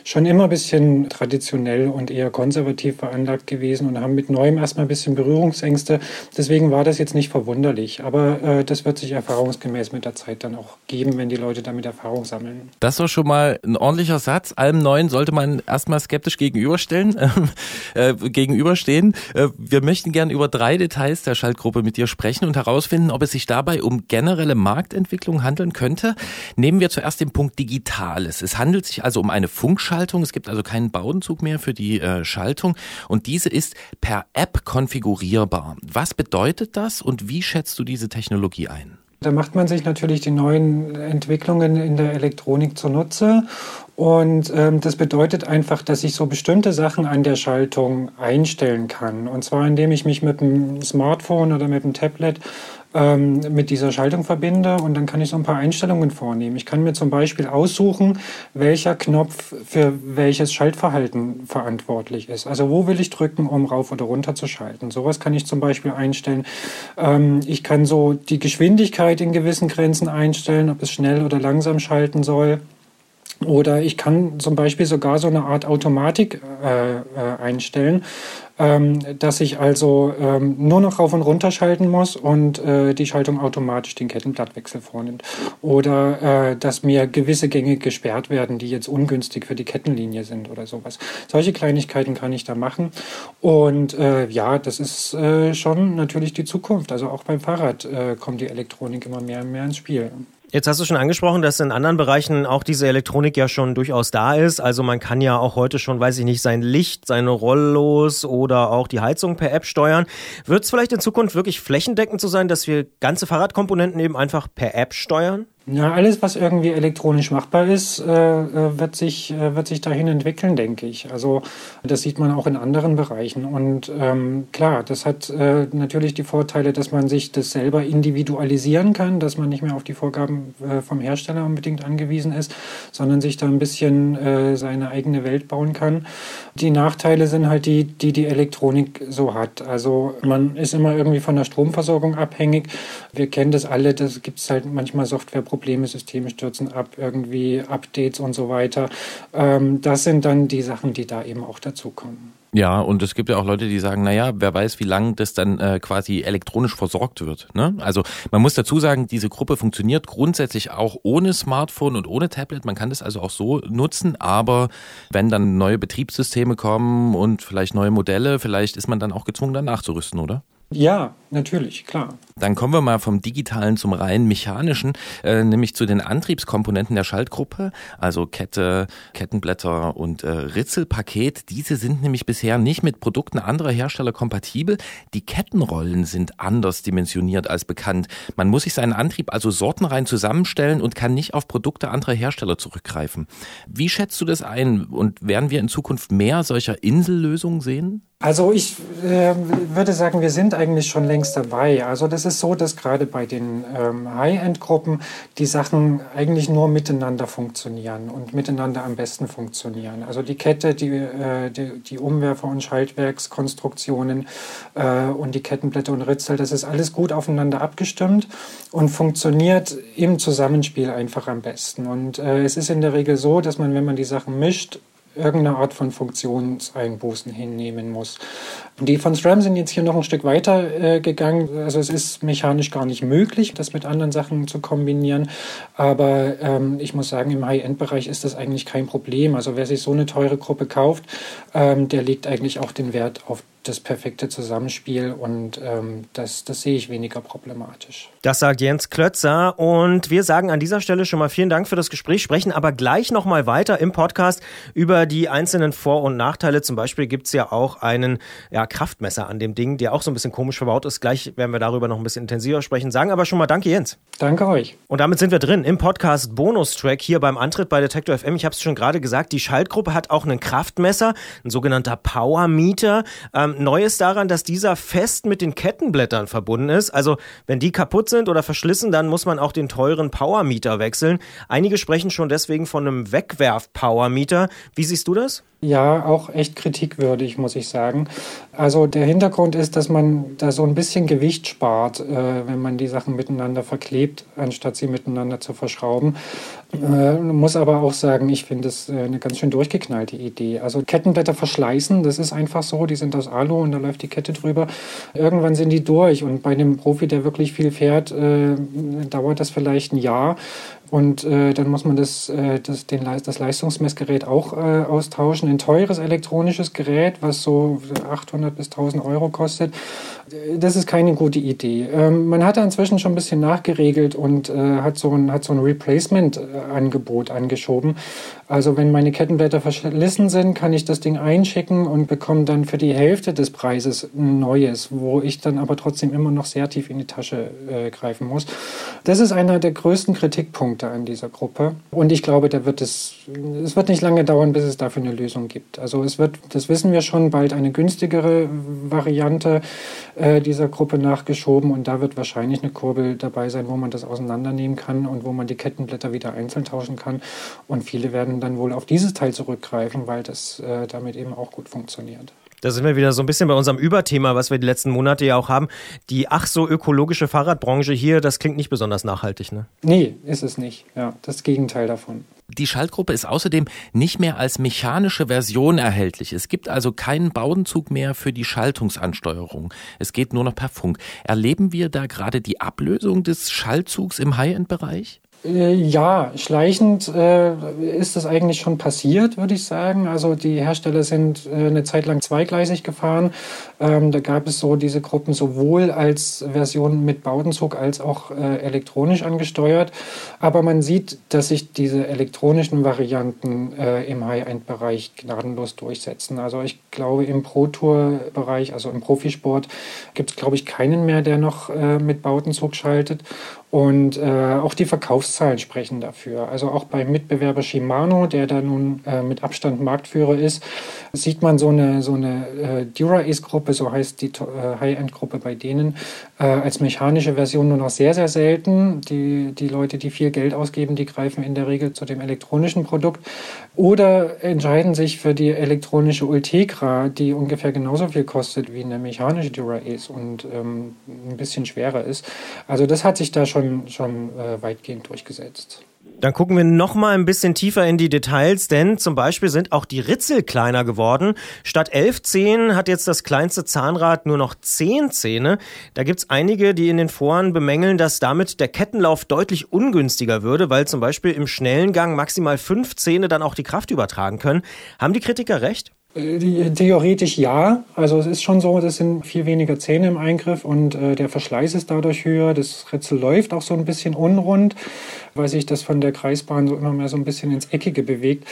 schon immer ein bisschen traditionell und eher konservativ veranlagt gewesen und haben mit Neuem erstmal ein bisschen Berührungsängste. Deswegen war das jetzt nicht verwunderlich. Aber äh, das wird sich erfahrungsgemäß mit der Zeit dann auch geben, wenn die Leute damit Erfahrung sammeln. Das war schon mal ein ordentlicher Satz. Allem Neuen sollte man erstmal skeptisch gegenüberstellen, äh, gegenüberstehen. Äh, wir möchten gern über drei Details der Schaltgruppe mit dir sprechen und herausfinden, ob es sich dabei um generelle Marktentwicklung handeln könnte. Nehmen wir zuerst den Punkt Digitales. Es handelt sich also um eine Funkschaltung. Es gibt also keinen Bowdenzug mehr für die äh, Schaltung und diese ist per App konfigurierbar. Was bedeutet das und wie schätzt du diese Technologie ein? Da macht man sich natürlich die neuen Entwicklungen in der Elektronik zunutze. Und ähm, das bedeutet einfach, dass ich so bestimmte Sachen an der Schaltung einstellen kann. Und zwar indem ich mich mit dem Smartphone oder mit dem Tablet ähm, mit dieser Schaltung verbinde und dann kann ich so ein paar Einstellungen vornehmen. Ich kann mir zum Beispiel aussuchen, welcher Knopf für welches Schaltverhalten verantwortlich ist. Also wo will ich drücken, um rauf oder runter zu schalten. Sowas kann ich zum Beispiel einstellen. Ähm, ich kann so die Geschwindigkeit in gewissen Grenzen einstellen, ob es schnell oder langsam schalten soll. Oder ich kann zum Beispiel sogar so eine Art Automatik äh, äh, einstellen, ähm, dass ich also ähm, nur noch rauf und runter schalten muss und äh, die Schaltung automatisch den Kettenblattwechsel vornimmt. Oder äh, dass mir gewisse Gänge gesperrt werden, die jetzt ungünstig für die Kettenlinie sind oder sowas. Solche Kleinigkeiten kann ich da machen. Und äh, ja, das ist äh, schon natürlich die Zukunft. Also auch beim Fahrrad kommt die Elektronik immer mehr und mehr ins Spiel. Jetzt hast du schon angesprochen, dass in anderen Bereichen auch diese Elektronik ja schon durchaus da ist. Also man kann ja auch heute schon, weiß ich nicht, sein Licht, seine Rollos oder auch die Heizung per App steuern. Wird es vielleicht in Zukunft wirklich flächendeckend so sein, dass wir ganze Fahrradkomponenten eben einfach per App steuern? Ja, alles, was irgendwie elektronisch machbar ist, äh, äh, wird, sich, äh, wird sich dahin entwickeln, denke ich. Also das sieht man auch in anderen Bereichen. Und ähm, klar, das hat äh, natürlich die Vorteile, dass man sich das selber individualisieren kann, dass man nicht mehr auf die Vorgaben äh, vom Hersteller unbedingt angewiesen ist, sondern sich da ein bisschen äh, seine eigene Welt bauen kann. Die Nachteile sind halt die, die die Elektronik so hat. Also man ist immer irgendwie von der Stromversorgung abhängig. Wir kennen das alle, das gibt es halt manchmal Software Probleme, Systeme stürzen ab, irgendwie Updates und so weiter. Ähm, das sind dann die Sachen, die da eben auch dazukommen. Ja, und es gibt ja auch Leute, die sagen, naja, wer weiß, wie lange das dann äh, quasi elektronisch versorgt wird. Ne? Also man muss dazu sagen, diese Gruppe funktioniert grundsätzlich auch ohne Smartphone und ohne Tablet. Man kann das also auch so nutzen, aber wenn dann neue Betriebssysteme kommen und vielleicht neue Modelle, vielleicht ist man dann auch gezwungen, dann nachzurüsten, oder? Ja, natürlich, klar. Dann kommen wir mal vom digitalen zum rein mechanischen, äh, nämlich zu den Antriebskomponenten der Schaltgruppe, also Kette, Kettenblätter und äh, Ritzelpaket. Diese sind nämlich bisher nicht mit Produkten anderer Hersteller kompatibel. Die Kettenrollen sind anders dimensioniert als bekannt. Man muss sich seinen Antrieb also sortenrein zusammenstellen und kann nicht auf Produkte anderer Hersteller zurückgreifen. Wie schätzt du das ein und werden wir in Zukunft mehr solcher Insellösungen sehen? Also ich äh, würde sagen, wir sind eigentlich schon längst dabei. Also das ist so, dass gerade bei den ähm, High-End-Gruppen die Sachen eigentlich nur miteinander funktionieren und miteinander am besten funktionieren. Also die Kette, die, äh, die, die Umwerfer- und Schaltwerkskonstruktionen äh, und die Kettenblätter und Ritzel, das ist alles gut aufeinander abgestimmt und funktioniert im Zusammenspiel einfach am besten. Und äh, es ist in der Regel so, dass man, wenn man die Sachen mischt, irgendeine Art von Funktionseinbußen hinnehmen muss. Die von SRAM sind jetzt hier noch ein Stück weiter äh, gegangen. Also es ist mechanisch gar nicht möglich, das mit anderen Sachen zu kombinieren. Aber ähm, ich muss sagen, im High-End-Bereich ist das eigentlich kein Problem. Also wer sich so eine teure Gruppe kauft, ähm, der legt eigentlich auch den Wert auf das perfekte Zusammenspiel und ähm, das, das sehe ich weniger problematisch. Das sagt Jens Klötzer und wir sagen an dieser Stelle schon mal vielen Dank für das Gespräch, sprechen aber gleich nochmal weiter im Podcast über die einzelnen Vor- und Nachteile. Zum Beispiel gibt es ja auch einen ja, Kraftmesser an dem Ding, der auch so ein bisschen komisch verbaut ist. Gleich werden wir darüber noch ein bisschen intensiver sprechen. Sagen aber schon mal Danke, Jens. Danke euch. Und damit sind wir drin im Podcast Bonustrack hier beim Antritt bei Detektor FM. Ich habe es schon gerade gesagt, die Schaltgruppe hat auch einen Kraftmesser, ein sogenannter Power Meter. Ähm, neu ist daran, dass dieser fest mit den Kettenblättern verbunden ist. Also wenn die kaputt sind oder verschlissen, dann muss man auch den teuren Power Meter wechseln. Einige sprechen schon deswegen von einem Wegwerf-Power Meter. Wie siehst du das? Ja, auch echt kritikwürdig, muss ich sagen. Also der Hintergrund ist, dass man da so ein bisschen Gewicht spart, äh, wenn man die Sachen miteinander verklebt, anstatt sie miteinander zu verschrauben. Äh, muss aber auch sagen, ich finde es äh, eine ganz schön durchgeknallte Idee. Also Kettenblätter verschleißen, das ist einfach so, die sind aus Alu und da läuft die Kette drüber. Irgendwann sind die durch und bei einem Profi, der wirklich viel fährt, äh, dauert das vielleicht ein Jahr. Und äh, dann muss man das, äh, das, den, das Leistungsmessgerät auch äh, austauschen. Ein teures elektronisches Gerät, was so 800 bis 1000 Euro kostet, das ist keine gute Idee. Ähm, man hat da inzwischen schon ein bisschen nachgeregelt und äh, hat so ein, hat so ein Replacement-Angebot angeschoben. Also wenn meine Kettenblätter verschlissen sind, kann ich das Ding einschicken und bekomme dann für die Hälfte des Preises ein neues, wo ich dann aber trotzdem immer noch sehr tief in die Tasche äh, greifen muss. Das ist einer der größten Kritikpunkte an dieser Gruppe. Und ich glaube, da wird es, es wird nicht lange dauern, bis es dafür eine Lösung gibt. Also es wird, das wissen wir schon, bald eine günstigere Variante äh, dieser Gruppe nachgeschoben und da wird wahrscheinlich eine Kurbel dabei sein, wo man das auseinandernehmen kann und wo man die Kettenblätter wieder einzeln tauschen kann. Und viele werden dann wohl auf dieses Teil zurückgreifen, weil das äh, damit eben auch gut funktioniert. Da sind wir wieder so ein bisschen bei unserem Überthema, was wir die letzten Monate ja auch haben. Die ach so ökologische Fahrradbranche hier, das klingt nicht besonders nachhaltig, ne? Nee, ist es nicht. Ja, das Gegenteil davon. Die Schaltgruppe ist außerdem nicht mehr als mechanische Version erhältlich. Es gibt also keinen Baudenzug mehr für die Schaltungsansteuerung. Es geht nur noch per Funk. Erleben wir da gerade die Ablösung des Schaltzugs im High-End-Bereich? Äh, Ja, schleichend äh, ist das eigentlich schon passiert, würde ich sagen. Also die Hersteller sind äh, eine Zeit lang zweigleisig gefahren. Ähm, da gab es so diese Gruppen sowohl als Version mit Baudenzug als auch äh, elektronisch angesteuert. Aber man sieht, dass sich diese elektronischen Varianten äh, im High-End-Bereich gnadenlos durchsetzen. Also ich glaube, im Pro-Tour-Bereich, also im Profisport, gibt es, glaube ich, keinen mehr, der noch äh, mit Baudenzug schaltet. Und äh, auch die Verkaufszahlen sprechen dafür. Also auch beim Mitbewerber Shimano, der da nun äh, mit Abstand Marktführer ist, sieht man so eine, so eine äh, Dura-Ace-Gruppe, so heißt die äh, High-End-Gruppe bei denen, äh, als mechanische Version nur noch sehr, sehr selten. Die, die Leute, die viel Geld ausgeben, die greifen in der Regel zu dem elektronischen Produkt oder entscheiden sich für die elektronische Ultegra, die ungefähr genauso viel kostet wie eine mechanische Dura-Ace und ähm, ein bisschen schwerer ist. Also das hat sich da schon, schon äh, weitgehend durchgesetzt. Dann gucken wir noch mal ein bisschen tiefer in die Details, denn zum Beispiel sind auch die Ritzel kleiner geworden. Statt elf Zähnen hat jetzt das kleinste Zahnrad nur noch zehn Zähne. Da gibt's einige, die in den Foren bemängeln, dass damit der Kettenlauf deutlich ungünstiger würde, weil zum Beispiel im schnellen Gang maximal fünf Zähne dann auch die Kraft übertragen können. Haben die Kritiker recht? Äh, Theoretisch ja. Also es ist schon so, das sind viel weniger Zähne im Eingriff und äh, der Verschleiß ist dadurch höher. Das Ritzel läuft auch so ein bisschen unrund, weil sich das von der Kreisbahn so immer mehr so ein bisschen ins Eckige bewegt.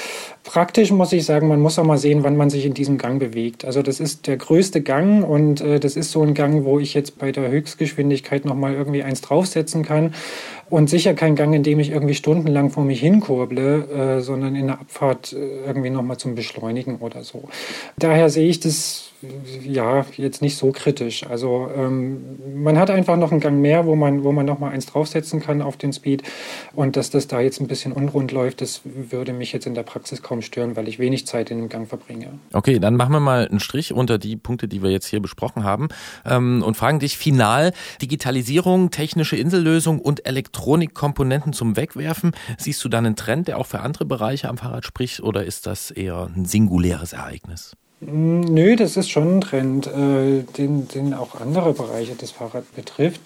Praktisch muss ich sagen, man muss auch mal sehen, wann man sich in diesem Gang bewegt. Also das ist der größte Gang und äh, das ist so ein Gang, wo ich jetzt bei der Höchstgeschwindigkeit nochmal irgendwie eins draufsetzen kann. Und sicher kein Gang, in dem ich irgendwie stundenlang vor mich hinkurble, äh, sondern in der Abfahrt äh, irgendwie nochmal zum Beschleunigen oder so. Daher sehe ich das ja jetzt nicht so kritisch. Also ähm, man hat einfach noch einen Gang mehr, wo man, wo man nochmal eins draufsetzen kann auf den Speed. Und dass das da jetzt ein bisschen unrund läuft, das würde mich jetzt in der Praxis kaum stören, weil ich wenig Zeit in dem Gang verbringe. Okay, dann machen wir mal einen Strich unter die Punkte, die wir jetzt hier besprochen haben ähm, und fragen dich final, Digitalisierung, technische Insellösung und Elektronikkomponenten zum Wegwerfen. Siehst du da einen Trend, der auch für andere Bereiche am Fahrrad spricht oder ist das eher ein singuläres Ereignis? Nö, das ist schon ein Trend, äh, den, den auch andere Bereiche des Fahrrads betrifft.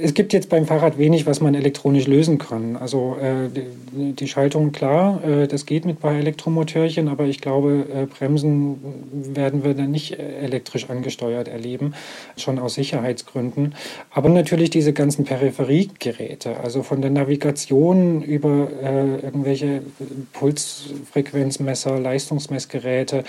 Es gibt jetzt beim Fahrrad wenig, was man elektronisch lösen kann. Also äh, die, Schaltung, klar, äh, das geht mit bei Elektromotörchen, aber ich glaube, äh, Bremsen werden wir dann nicht äh, elektrisch angesteuert erleben, schon aus Sicherheitsgründen. Aber natürlich diese ganzen Peripheriegeräte, also von der Navigation über äh, irgendwelche Pulsfrequenzmesser, Leistungsmessgeräte,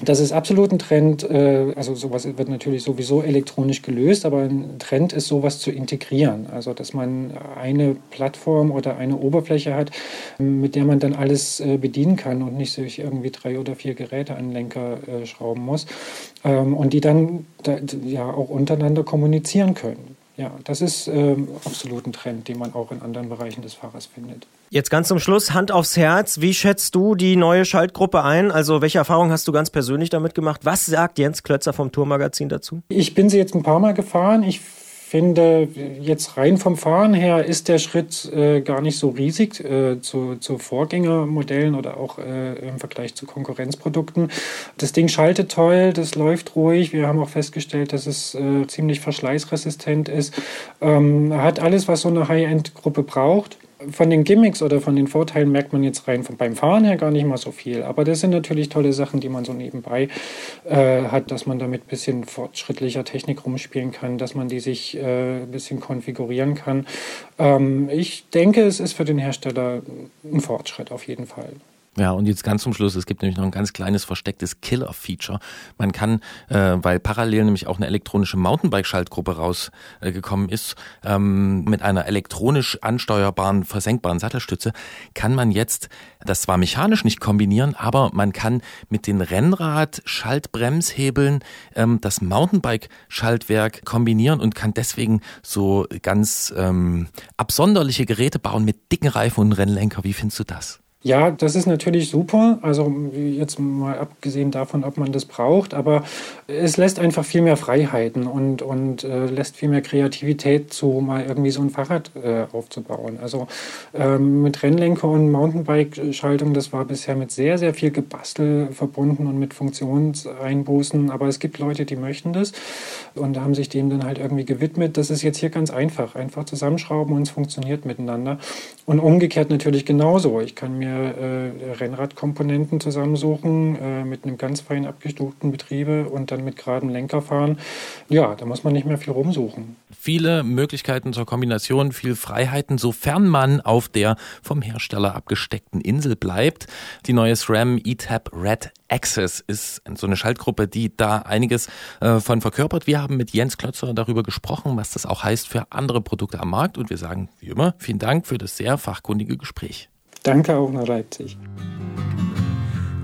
das ist absolut ein Trend. äh, Also sowas wird natürlich sowieso elektronisch gelöst, aber ein Trend ist sowas zu integrieren. Also dass man eine Plattform oder eine Oberfläche hat, mit der man dann alles äh, bedienen kann und nicht sich irgendwie drei oder vier Geräte an den Lenker äh, schrauben muss Ähm, und die dann da, ja auch untereinander kommunizieren können. Ja, das ist ähm, absolut ein Trend, den man auch in anderen Bereichen des Fahrers findet. Jetzt ganz zum Schluss, Hand aufs Herz. Wie schätzt du die neue Schaltgruppe ein? Also welche Erfahrungen hast du ganz persönlich damit gemacht? Was sagt Jens Klötzer vom Tourmagazin dazu? Ich bin sie jetzt ein paar Mal gefahren. Ich finde, jetzt rein vom Fahren her ist der Schritt äh, gar nicht so riesig äh, zu, zu Vorgängermodellen oder auch äh, im Vergleich zu Konkurrenzprodukten. Das Ding schaltet toll, das läuft ruhig. Wir haben auch festgestellt, dass es äh, ziemlich verschleißresistent ist. Ähm, hat alles, was so eine High-End-Gruppe braucht von den Gimmicks oder von den Vorteilen merkt man jetzt rein von, beim Fahren her gar nicht mal so viel. Aber das sind natürlich tolle Sachen, die man so nebenbei äh, hat, dass man damit ein bisschen fortschrittlicher Technik rumspielen kann, dass man die sich äh, ein bisschen konfigurieren kann. Ähm, ich denke, es ist für den Hersteller ein Fortschritt auf jeden Fall. Ja, und jetzt ganz zum Schluss, es gibt nämlich noch ein ganz kleines verstecktes Killer-Feature. Man kann, äh, weil parallel nämlich auch eine elektronische Mountainbike-Schaltgruppe rausgekommen äh, ist, ähm, mit einer elektronisch ansteuerbaren, versenkbaren Sattelstütze, kann man jetzt das zwar mechanisch nicht kombinieren, aber man kann mit den Rennrad-Schaltbremshebeln ähm, das Mountainbike-Schaltwerk kombinieren und kann deswegen so ganz ähm, absonderliche Geräte bauen mit dicken Reifen und Rennlenker. Wie findest du das? Ja, das ist natürlich super. Also jetzt mal abgesehen davon, ob man das braucht, aber es lässt einfach viel mehr Freiheiten und, und äh, lässt viel mehr Kreativität zu, mal irgendwie so ein Fahrrad äh, aufzubauen. Also ähm, mit Rennlenker und Mountainbike-Schaltung, das war bisher mit sehr, sehr viel Gebastel verbunden und mit Funktionseinbußen. Aber es gibt Leute, die möchten das und haben sich dem dann halt irgendwie gewidmet. Das ist jetzt hier ganz einfach. Einfach zusammenschrauben und es funktioniert miteinander. Und umgekehrt natürlich genauso. Ich kann mir äh, Rennradkomponenten zusammensuchen äh, mit einem ganz fein abgestuften Betriebe und dann mit geradem Lenker fahren. Ja, da muss man nicht mehr viel rumsuchen. Viele Möglichkeiten zur Kombination, viel Freiheiten, sofern man auf der vom Hersteller abgesteckten Insel bleibt. Die neue SRAM ETAP Red Access ist so eine Schaltgruppe, die da einiges äh, von verkörpert. Wir haben mit Jens Klötzer darüber gesprochen, was das auch heißt für andere Produkte am Markt. Und wir sagen, wie immer, vielen Dank für das sehr fachkundige Gespräch. Danke auch nach Leipzig.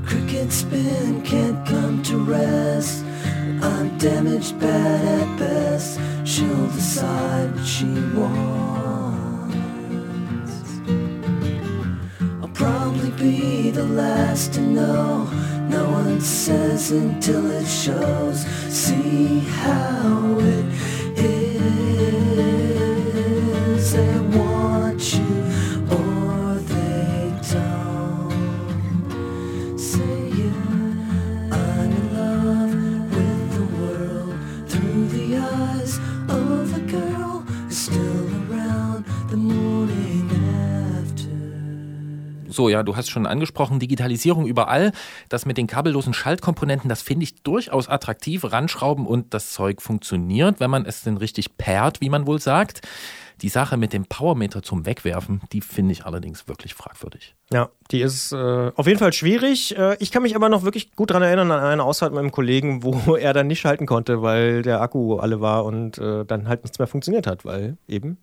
Crickets spin, can't come to rest. I'm damaged, bad at best. She'll decide what she wants. I'll probably be the last to know. No one says until it shows. See how it So, ja, du hast schon angesprochen, Digitalisierung überall. Das mit den kabellosen Schaltkomponenten, das finde ich durchaus attraktiv. Ranschrauben und das Zeug funktioniert, wenn man es denn richtig pairt, wie man wohl sagt. Die Sache mit dem Powermeter zum Wegwerfen, die finde ich allerdings wirklich fragwürdig. Ja, die ist äh, auf jeden Fall schwierig. Äh, ich kann mich aber noch wirklich gut daran erinnern an eine Ausfahrt mit einem Kollegen, wo er dann nicht schalten konnte, weil der Akku alle war und äh, dann halt nichts mehr funktioniert hat, weil eben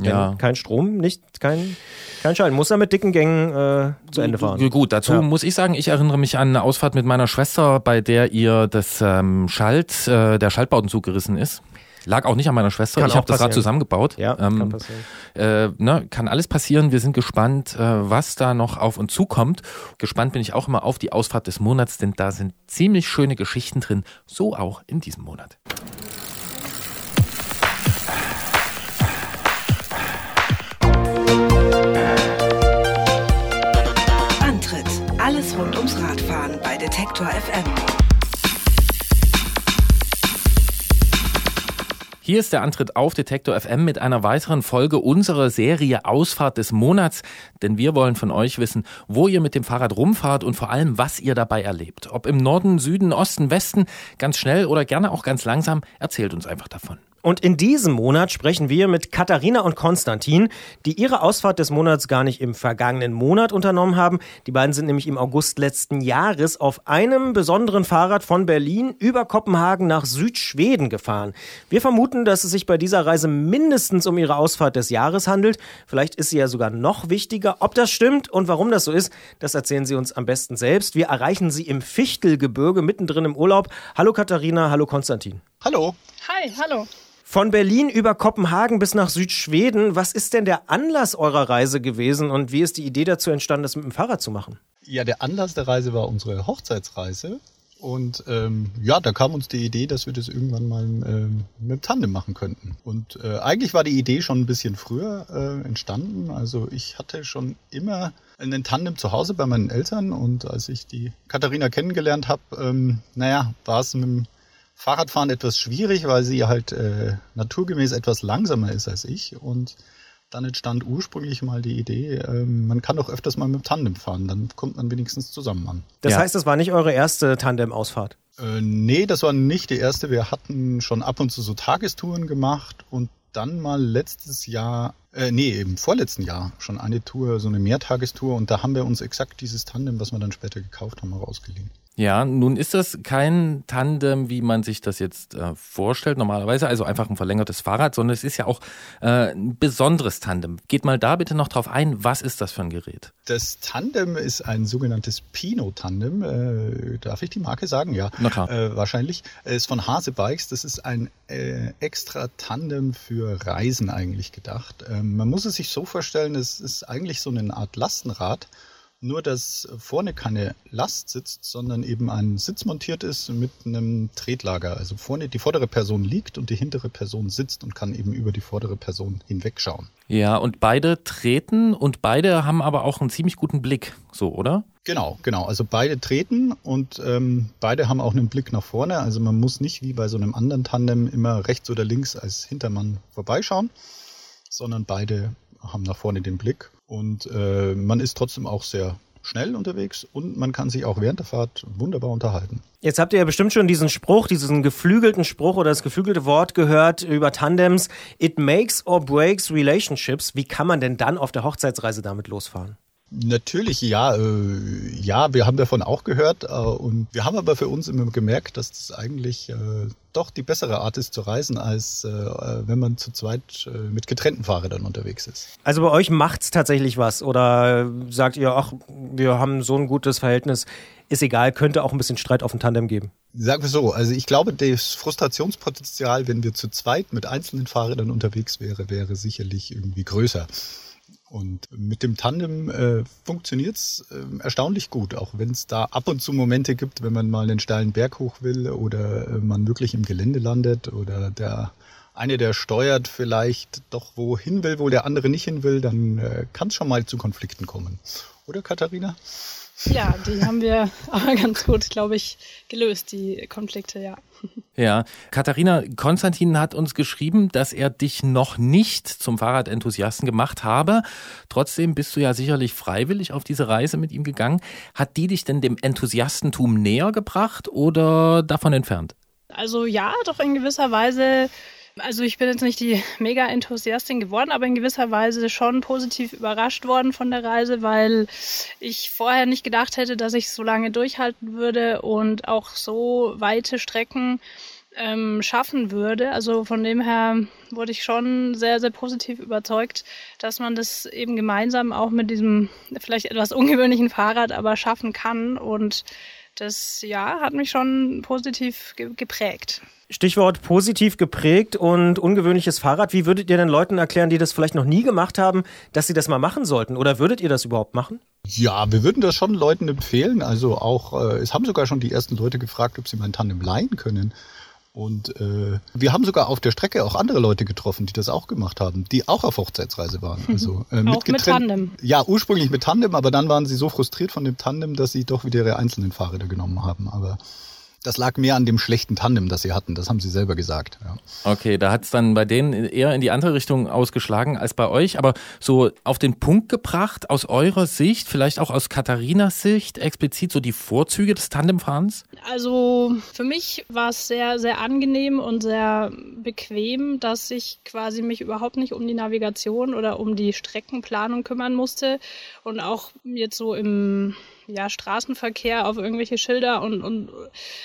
Ja. kein, kein Strom, nicht kein, kein Schalten. Muss er mit dicken Gängen äh, zu Ende fahren. Gut, dazu Ja. muss ich sagen, ich erinnere mich an eine Ausfahrt mit meiner Schwester, bei der ihr das ähm, Schalt, äh, der Schaltbauten zugerissen ist. Lag auch nicht an meiner Schwester. Kann ich habe das Rad passieren. zusammengebaut. Ja, ähm, kann passieren. Äh, ne, kann alles passieren. Wir sind gespannt, äh, was da noch auf uns zukommt. Gespannt bin ich auch immer auf die Ausfahrt des Monats, denn da sind ziemlich schöne Geschichten drin. So auch in diesem Monat. Rund ums Radfahren bei Detektor FM. Hier ist der Antritt auf Detektor FM mit einer weiteren Folge unserer Serie Ausfahrt des Monats, denn wir wollen von euch wissen, wo ihr mit dem Fahrrad rumfahrt und vor allem, was ihr dabei erlebt. Ob im Norden, Süden, Osten, Westen, ganz schnell oder gerne auch ganz langsam, erzählt uns einfach davon. Und in diesem Monat sprechen wir mit Katharina und Konstantin, die ihre Ausfahrt des Monats gar nicht im vergangenen Monat unternommen haben. Die beiden sind nämlich im August letzten Jahres auf einem besonderen Fahrrad von Berlin über Kopenhagen nach Südschweden gefahren. Wir vermuten, dass es sich bei dieser Reise mindestens um ihre Ausfahrt des Jahres handelt. Vielleicht ist sie ja sogar noch wichtiger. Ob das stimmt und warum das so ist, das erzählen sie uns am besten selbst. Wir erreichen sie im Fichtelgebirge mittendrin im Urlaub. Hallo Katharina, hallo Konstantin. Hallo. Hi, hallo. Von Berlin über Kopenhagen bis nach Südschweden. Was ist denn der Anlass eurer Reise gewesen und wie ist die Idee dazu entstanden, das mit dem Fahrrad zu machen? Ja, der Anlass der Reise war unsere Hochzeitsreise. Und ähm, ja, da kam uns die Idee, dass wir das irgendwann mal ähm, mit dem Tandem machen könnten. Und äh, eigentlich war die Idee schon ein bisschen früher äh, entstanden. Also ich hatte schon immer einen Tandem zu Hause bei meinen Eltern. Und als ich die Katharina kennengelernt habe, ähm, naja, war es mit dem Fahrradfahren etwas schwierig, weil sie halt äh, naturgemäß etwas langsamer ist als ich. Und dann entstand ursprünglich mal die Idee, ähm, man kann doch öfters mal mit dem Tandem fahren, dann kommt man wenigstens zusammen an. Das Ja. heißt, das war nicht eure erste Tandem-Ausfahrt. Äh, nee, das war nicht die erste. Wir hatten schon ab und zu so Tagestouren gemacht und dann mal letztes Jahr, äh, nee, im vorletzten Jahr schon eine Tour, so eine Mehrtagestour und da haben wir uns exakt dieses Tandem, was wir dann später gekauft haben, auch ausgeliehen. Ja, nun ist das kein Tandem, wie man sich das jetzt äh, vorstellt normalerweise, also einfach ein verlängertes Fahrrad, sondern es ist ja auch äh, ein besonderes Tandem. Geht mal da bitte noch drauf ein, was ist das für ein Gerät? Das Tandem ist ein sogenanntes Pino-Tandem. Äh, darf ich die Marke sagen? Ja, Na klar. Äh, wahrscheinlich. Es ist von Hase Bikes. Das ist ein äh, extra Tandem für Reisen eigentlich gedacht. Ähm, man muss es sich so vorstellen, es ist eigentlich so eine Art Lastenrad. Nur, dass vorne keine Last sitzt, sondern eben ein Sitz montiert ist mit einem Tretlager. Also vorne die vordere Person liegt und die hintere Person sitzt und kann eben über die vordere Person hinwegschauen. Ja, und beide treten und beide haben aber auch einen ziemlich guten Blick, so, oder? Genau, genau. Also beide treten und ähm, beide haben auch einen Blick nach vorne. Also man muss nicht wie bei so einem anderen Tandem immer rechts oder links als Hintermann vorbeischauen, sondern beide haben nach vorne den Blick. Und äh, man ist trotzdem auch sehr schnell unterwegs und man kann sich auch während der Fahrt wunderbar unterhalten. Jetzt habt ihr ja bestimmt schon diesen Spruch, diesen geflügelten Spruch oder das geflügelte Wort gehört über Tandems. It makes or breaks relationships. Wie kann man denn dann auf der Hochzeitsreise damit losfahren? Natürlich, ja, äh, ja, wir haben davon auch gehört äh, und wir haben aber für uns immer gemerkt, dass das eigentlich äh, doch die bessere Art ist zu reisen, als wenn man zu zweit mit getrennten Fahrrädern unterwegs ist. Also bei euch macht's tatsächlich was oder sagt ihr, ach, wir haben so ein gutes Verhältnis, ist egal, könnte auch ein bisschen Streit auf dem Tandem geben. Sagen wir so, also ich glaube, das Frustrationspotenzial, wenn wir zu zweit mit einzelnen Fahrrädern unterwegs wäre, wäre sicherlich irgendwie größer. Und mit dem Tandem äh, funktioniert's äh, erstaunlich gut, auch wenn es da ab und zu Momente gibt, wenn man mal einen steilen Berg hoch will oder äh, man wirklich im Gelände landet oder der eine, der steuert, vielleicht doch wohin will, wo der andere nicht hin will, dann äh, kann es schon mal zu Konflikten kommen. Oder Katharina? Ja, die haben wir aber ganz gut, glaube ich, gelöst, die Konflikte, ja. Ja, Katharina, Konstantin hat uns geschrieben, dass er dich noch nicht zum Fahrradenthusiasten gemacht habe. Trotzdem bist du ja sicherlich freiwillig auf diese Reise mit ihm gegangen. Hat die dich denn dem Enthusiastentum näher gebracht oder davon entfernt? Also ja, doch in gewisser Weise. Also ich bin jetzt nicht die Mega-Enthusiastin geworden, aber in gewisser Weise schon positiv überrascht worden von der Reise, weil ich vorher nicht gedacht hätte, dass ich so lange durchhalten würde und auch so weite Strecken ähm, schaffen würde. Also von dem her wurde ich schon sehr, sehr positiv überzeugt, dass man das eben gemeinsam auch mit diesem vielleicht etwas ungewöhnlichen Fahrrad aber schaffen kann. Und das ja hat mich schon positiv ge geprägt. Stichwort positiv geprägt und ungewöhnliches Fahrrad. Wie würdet ihr den Leuten erklären, die das vielleicht noch nie gemacht haben, dass sie das mal machen sollten? Oder würdet ihr das überhaupt machen? Ja, wir würden das schon Leuten empfehlen. Also auch, äh, es haben sogar schon die ersten Leute gefragt, ob sie mein Tandem leihen können. Und äh, wir haben sogar auf der Strecke auch andere Leute getroffen, die das auch gemacht haben, die auch auf Hochzeitsreise waren. Also, äh, auch mit Tandem. Ja, ursprünglich mit Tandem, aber dann waren sie so frustriert von dem Tandem, dass sie doch wieder ihre einzelnen Fahrräder genommen haben. Aber das lag mehr an dem schlechten Tandem, das sie hatten. Das haben sie selber gesagt. Ja. Okay, da hat es dann bei denen eher in die andere Richtung ausgeschlagen als bei euch. Aber so auf den Punkt gebracht, aus eurer Sicht, vielleicht auch aus Katharinas Sicht, explizit so die Vorzüge des Tandemfahrens? Also für mich war es sehr, sehr angenehm und sehr bequem, dass ich quasi mich überhaupt nicht um die Navigation oder um die Streckenplanung kümmern musste und auch jetzt so im ja, Straßenverkehr auf irgendwelche Schilder und, und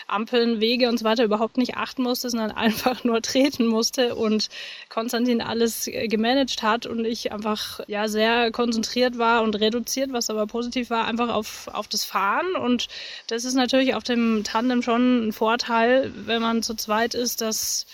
Ampeln, Wege und so weiter überhaupt nicht achten musste, sondern einfach nur treten musste und Konstantin alles gemanagt hat und ich einfach ja sehr konzentriert war und reduziert, was aber positiv war, einfach auf, auf das Fahren. Und das ist natürlich auf dem Tandem schon ein Vorteil, wenn man zu zweit ist, dass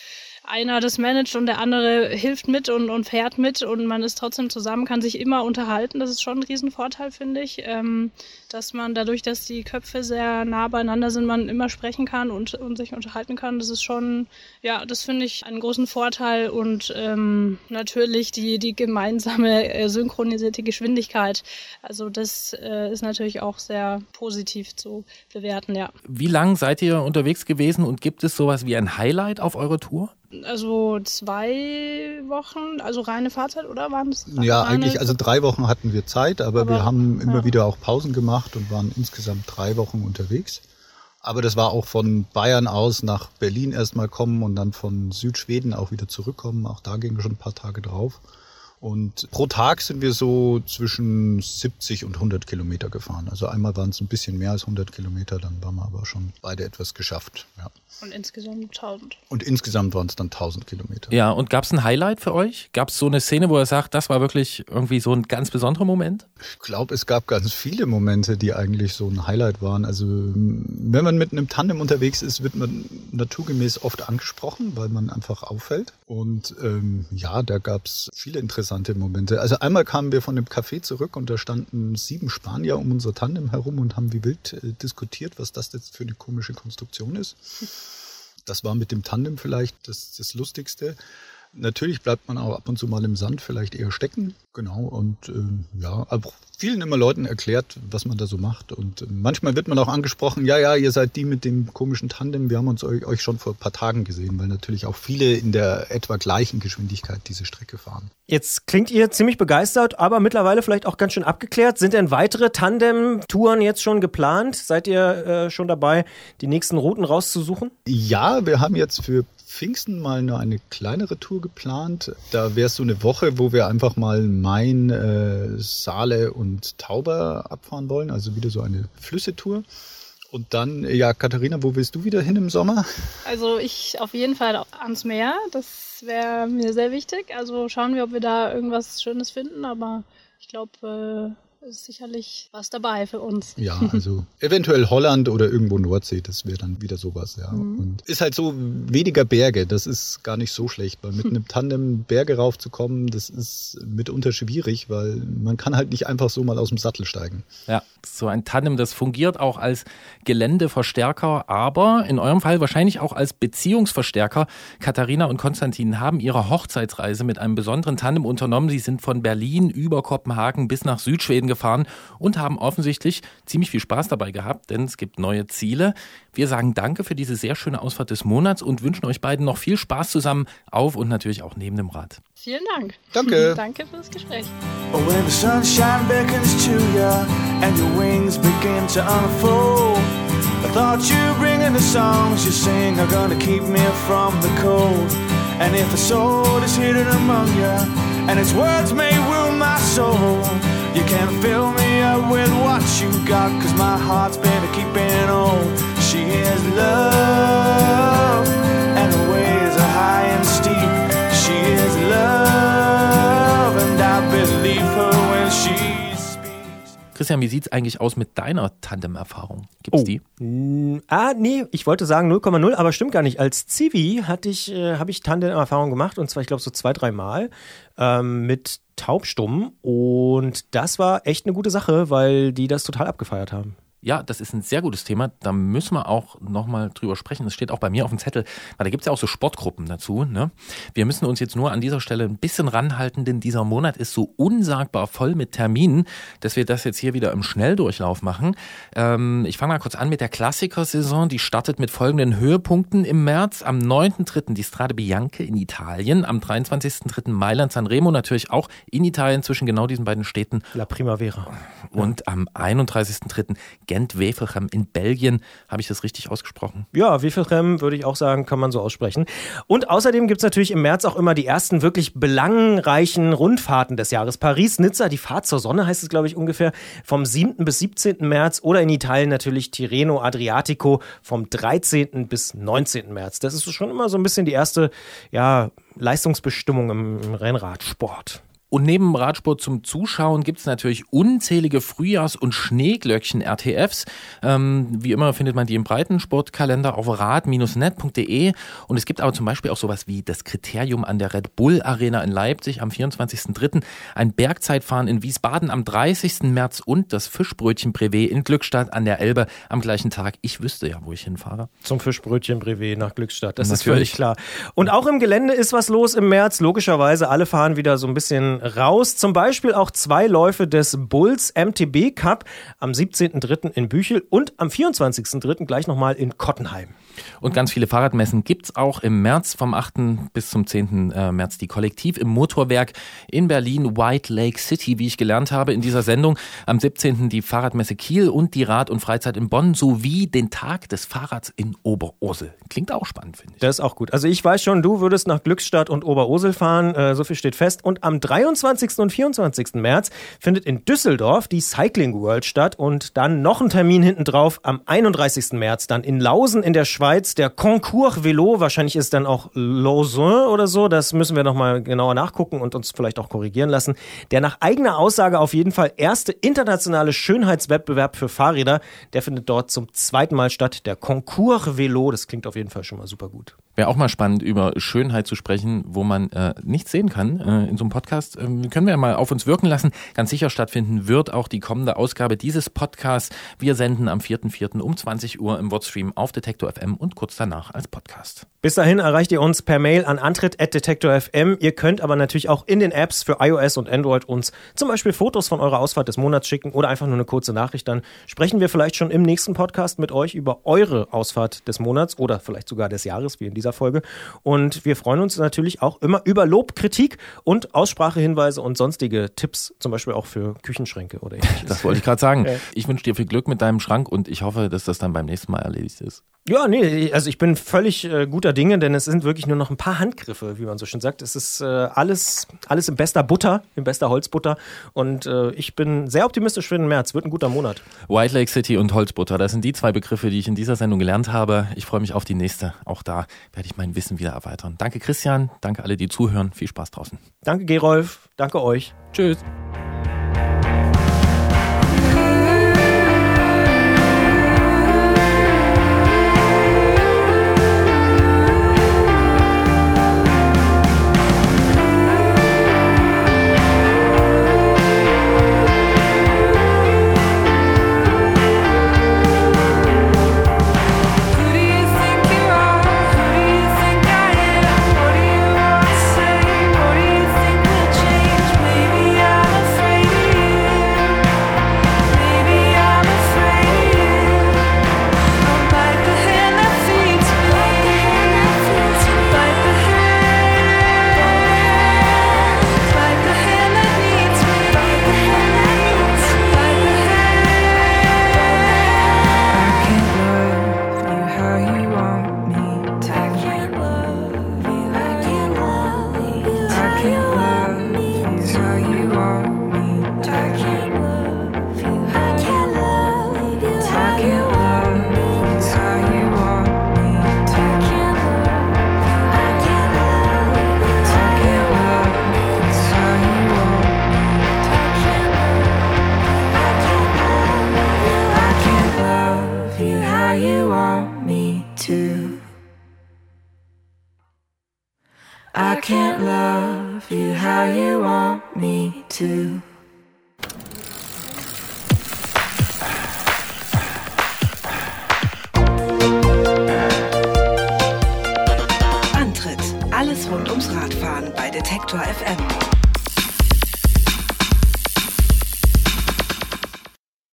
einer das managt und der andere hilft mit und, und fährt mit und man ist trotzdem zusammen, kann sich immer unterhalten. Das ist schon ein Riesenvorteil, finde ich, ähm, dass man dadurch, dass die Köpfe sehr nah beieinander sind, man immer sprechen kann und, und sich unterhalten kann. Das ist schon, ja, das finde ich einen großen Vorteil und ähm, natürlich die, die gemeinsame äh, synchronisierte Geschwindigkeit. Also das äh, ist natürlich auch sehr positiv zu bewerten, ja. Wie lang seid ihr unterwegs gewesen und gibt es sowas wie ein Highlight auf eurer Tour? Also zwei Wochen, also reine Fahrzeit, oder waren es? Ja, eigentlich, also drei Wochen hatten wir Zeit, aber, Aber, wir haben immer ja. wieder auch Pausen gemacht und waren insgesamt drei Wochen unterwegs. Aber das war auch von Bayern aus nach Berlin erstmal kommen und dann von Südschweden auch wieder zurückkommen. Auch da gingen schon ein paar Tage drauf. Und pro Tag sind wir so zwischen 70 und 100 Kilometer gefahren. Also einmal waren es ein bisschen mehr als 100 Kilometer, dann waren wir aber schon beide etwas geschafft. Ja. Und insgesamt 1000. Und insgesamt waren es dann 1000 Kilometer. Ja, und gab es ein Highlight für euch? Gab es so eine Szene, wo er sagt, das war wirklich irgendwie so ein ganz besonderer Moment? Ich glaube, es gab ganz viele Momente, die eigentlich so ein Highlight waren. Also wenn man mit einem Tandem unterwegs ist, wird man naturgemäß oft angesprochen, weil man einfach auffällt. Und ähm, ja, da gab es viele interessante Momente. Also einmal kamen wir von dem Café zurück und da standen sieben Spanier um unser Tandem herum und haben wie wild äh, diskutiert, was das jetzt für eine komische Konstruktion ist. Das war mit dem Tandem vielleicht das, das Lustigste. Natürlich bleibt man auch ab und zu mal im Sand vielleicht eher stecken. Genau. Und ähm, ja, aber vielen immer Leuten erklärt, was man da so macht. Und äh, manchmal wird man auch angesprochen, ja, ja, ihr seid die mit dem komischen Tandem. Wir haben uns euch, euch schon vor ein paar Tagen gesehen, weil natürlich auch viele in der etwa gleichen Geschwindigkeit diese Strecke fahren. Jetzt klingt ihr ziemlich begeistert, aber mittlerweile vielleicht auch ganz schön abgeklärt. Sind denn weitere Tandem-Touren jetzt schon geplant? Seid ihr äh, schon dabei, die nächsten Routen rauszusuchen? Ja, wir haben jetzt für Pfingsten mal nur eine kleinere Tour geplant. Da wäre so eine Woche, wo wir einfach mal Main, äh, Saale und Tauber abfahren wollen. Also wieder so eine Flüssetour. Und dann, ja, Katharina, wo willst du wieder hin im Sommer? Also ich auf jeden Fall ans Meer. Das wäre mir sehr wichtig. Also schauen wir, ob wir da irgendwas Schönes finden. Aber ich glaube, äh, ist sicherlich was dabei für uns. Ja, also eventuell Holland oder irgendwo Nordsee, das wäre dann wieder sowas, ja. Mhm. Und ist halt so weniger Berge, das ist gar nicht so schlecht, weil mit einem Tandem Berge raufzukommen, das ist mitunter schwierig, weil man kann halt nicht einfach so mal aus dem Sattel steigen. Ja, so ein Tandem, das fungiert auch als Geländeverstärker, aber in eurem Fall wahrscheinlich auch als Beziehungsverstärker. Katharina und Konstantin haben ihre Hochzeitsreise mit einem besonderen Tandem unternommen. Sie sind von Berlin über Kopenhagen bis nach Südschweden gefahren und haben offensichtlich ziemlich viel Spaß dabei gehabt, denn es gibt neue Ziele. Wir sagen Danke für diese sehr schöne Ausfahrt des Monats und wünschen euch beiden noch viel Spaß zusammen auf und natürlich auch neben dem Rad. Vielen Dank. Danke. Danke fürs Gespräch. Oh, when the sunshine beckons to you and your wings begin to unfold. I thought you bringing the songs you sing are gonna keep me from the cold. And if a sword is hidden among you and its words may wound my soul, you can fill me up with what you got, cause my heart's been a keeping on. She is love, and the ways are high and steep. She is love, and I believe her when she speaks. Christian, wie sieht's eigentlich aus mit deiner Tandem-Erfahrung? Gibt's die? Mm, Ah, nee, ich wollte sagen 0,0, aber stimmt gar nicht. Als Zivi hatte ich, äh, habe ich Tandem-Erfahrung gemacht und zwar, ich glaube, so zwei, drei Mal ähm, mit Taubstummen und das war echt eine gute Sache, weil die das total abgefeiert haben. Ja, das ist ein sehr gutes Thema. Da müssen wir auch nochmal drüber sprechen. Das steht auch bei mir auf dem Zettel. Weil da gibt es ja auch so Sportgruppen dazu. Ne? Wir müssen uns jetzt nur an dieser Stelle ein bisschen ranhalten, denn dieser Monat ist so unsagbar voll mit Terminen, dass wir das jetzt hier wieder im Schnelldurchlauf machen. Ähm, ich fange mal kurz an mit der Klassikersaison. Die startet mit folgenden Höhepunkten im März. Am 9.3. die Strade Bianche in Italien. Am 23.3. Mailand Sanremo natürlich auch in Italien zwischen genau diesen beiden Städten. La Primavera. Und am 31.3. Gent-Wevelgem in Belgien. Habe ich das richtig ausgesprochen? Ja, Rem würde ich auch sagen, kann man so aussprechen. Und außerdem gibt es natürlich im März auch immer die ersten wirklich belangreichen Rundfahrten des Jahres. Paris-Nizza, die Fahrt zur Sonne heißt es, glaube ich, ungefähr vom 7. bis 17. März oder in Italien natürlich Tirreno Adriatico vom 13. bis 19. März. Das ist schon immer so ein bisschen die erste ja, Leistungsbestimmung im, im Rennradsport. Und neben Radsport zum Zuschauen gibt es natürlich unzählige Frühjahrs- und Schneeglöckchen-RTFs. Ähm, wie immer findet man die im Breitensportkalender auf rad-net.de. Und es gibt aber zum Beispiel auch sowas wie das Kriterium an der Red Bull Arena in Leipzig am 24.03., ein Bergzeitfahren in Wiesbaden am 30. März und das Fischbrötchen-Brevet in Glückstadt an der Elbe am gleichen Tag. Ich wüsste ja, wo ich hinfahre. Zum Fischbrötchen Brevet nach Glückstadt. Das ist Natürlich. völlig klar. Und auch im Gelände ist was los im März. Logischerweise, alle fahren wieder so ein bisschen raus. Zum Beispiel auch zwei Läufe des Bulls MTB Cup am 17.03. in Büchel und am 24.03. gleich nochmal in Kottenheim. Und ganz viele Fahrradmessen gibt's auch im März vom 8. bis zum 10. äh, März. Die Kollektiv im Motorwerk in Berlin, White Lake City, wie ich gelernt habe in dieser Sendung. Am 17. die Fahrradmesse Kiel und die Rad- und Freizeit in Bonn sowie den Tag des Fahrrads in Oberursel. Klingt auch spannend, finde ich. Das ist auch gut. Also ich weiß schon, du würdest nach Glückstadt und Oberursel fahren. Äh, so viel steht fest. Und am 23. und 24. März findet in Düsseldorf die Cycling World statt. Und dann noch ein Termin hinten drauf am 31. März dann in Lausen in der Schweiz. Der Concours Velo. Wahrscheinlich ist dann auch Lausanne oder so. Das müssen wir nochmal genauer nachgucken und uns vielleicht auch korrigieren lassen. Der nach eigener Aussage auf jeden Fall erste internationale Schönheitswettbewerb für Fahrräder. Der findet dort zum zweiten Mal statt. Der Concours Velo. Das klingt auf jeden Fall schon mal super gut. Wäre auch mal spannend, über Schönheit zu sprechen, wo man äh, nichts sehen kann äh, in so einem Podcast. Ähm, können wir ja mal auf uns wirken lassen. Ganz sicher stattfinden wird auch die kommende Ausgabe dieses Podcasts. Wir senden am 4.4. um 20 Uhr im Wordstream auf Detektor FM und kurz danach als Podcast. Bis dahin erreicht ihr uns per Mail an antritt.detektor.fm. Ihr könnt aber natürlich auch in den Apps für iOS und Android uns zum Beispiel Fotos von eurer Ausfahrt des Monats schicken oder einfach nur eine kurze Nachricht. Dann sprechen wir vielleicht schon im nächsten Podcast mit euch über eure Ausfahrt des Monats oder vielleicht sogar des Jahres, wie in dieser Folge. Und wir freuen uns natürlich auch immer über Lob, Kritik und Aussprachehinweise und sonstige Tipps, zum Beispiel auch für Küchenschränke oder ähnliches. Das wollte ich gerade sagen. Ich wünsche dir viel Glück mit deinem Schrank und ich hoffe, dass das dann beim nächsten Mal erledigt ist. Ja, nee, also ich bin völlig äh, guter Dinge, denn es sind wirklich nur noch ein paar Handgriffe, wie man so schön sagt. Es ist äh, alles, alles in bester Butter, in bester Holzbutter. Und äh, ich bin sehr optimistisch für den März. Wird ein guter Monat. White Lake City und Holzbutter, das sind die zwei Begriffe, die ich in dieser Sendung gelernt habe. Ich freue mich auf die nächste. Auch da werde ich mein Wissen wieder erweitern. Danke Christian, danke alle, die zuhören. Viel Spaß draußen. Danke Gerolf, danke euch. Tschüss.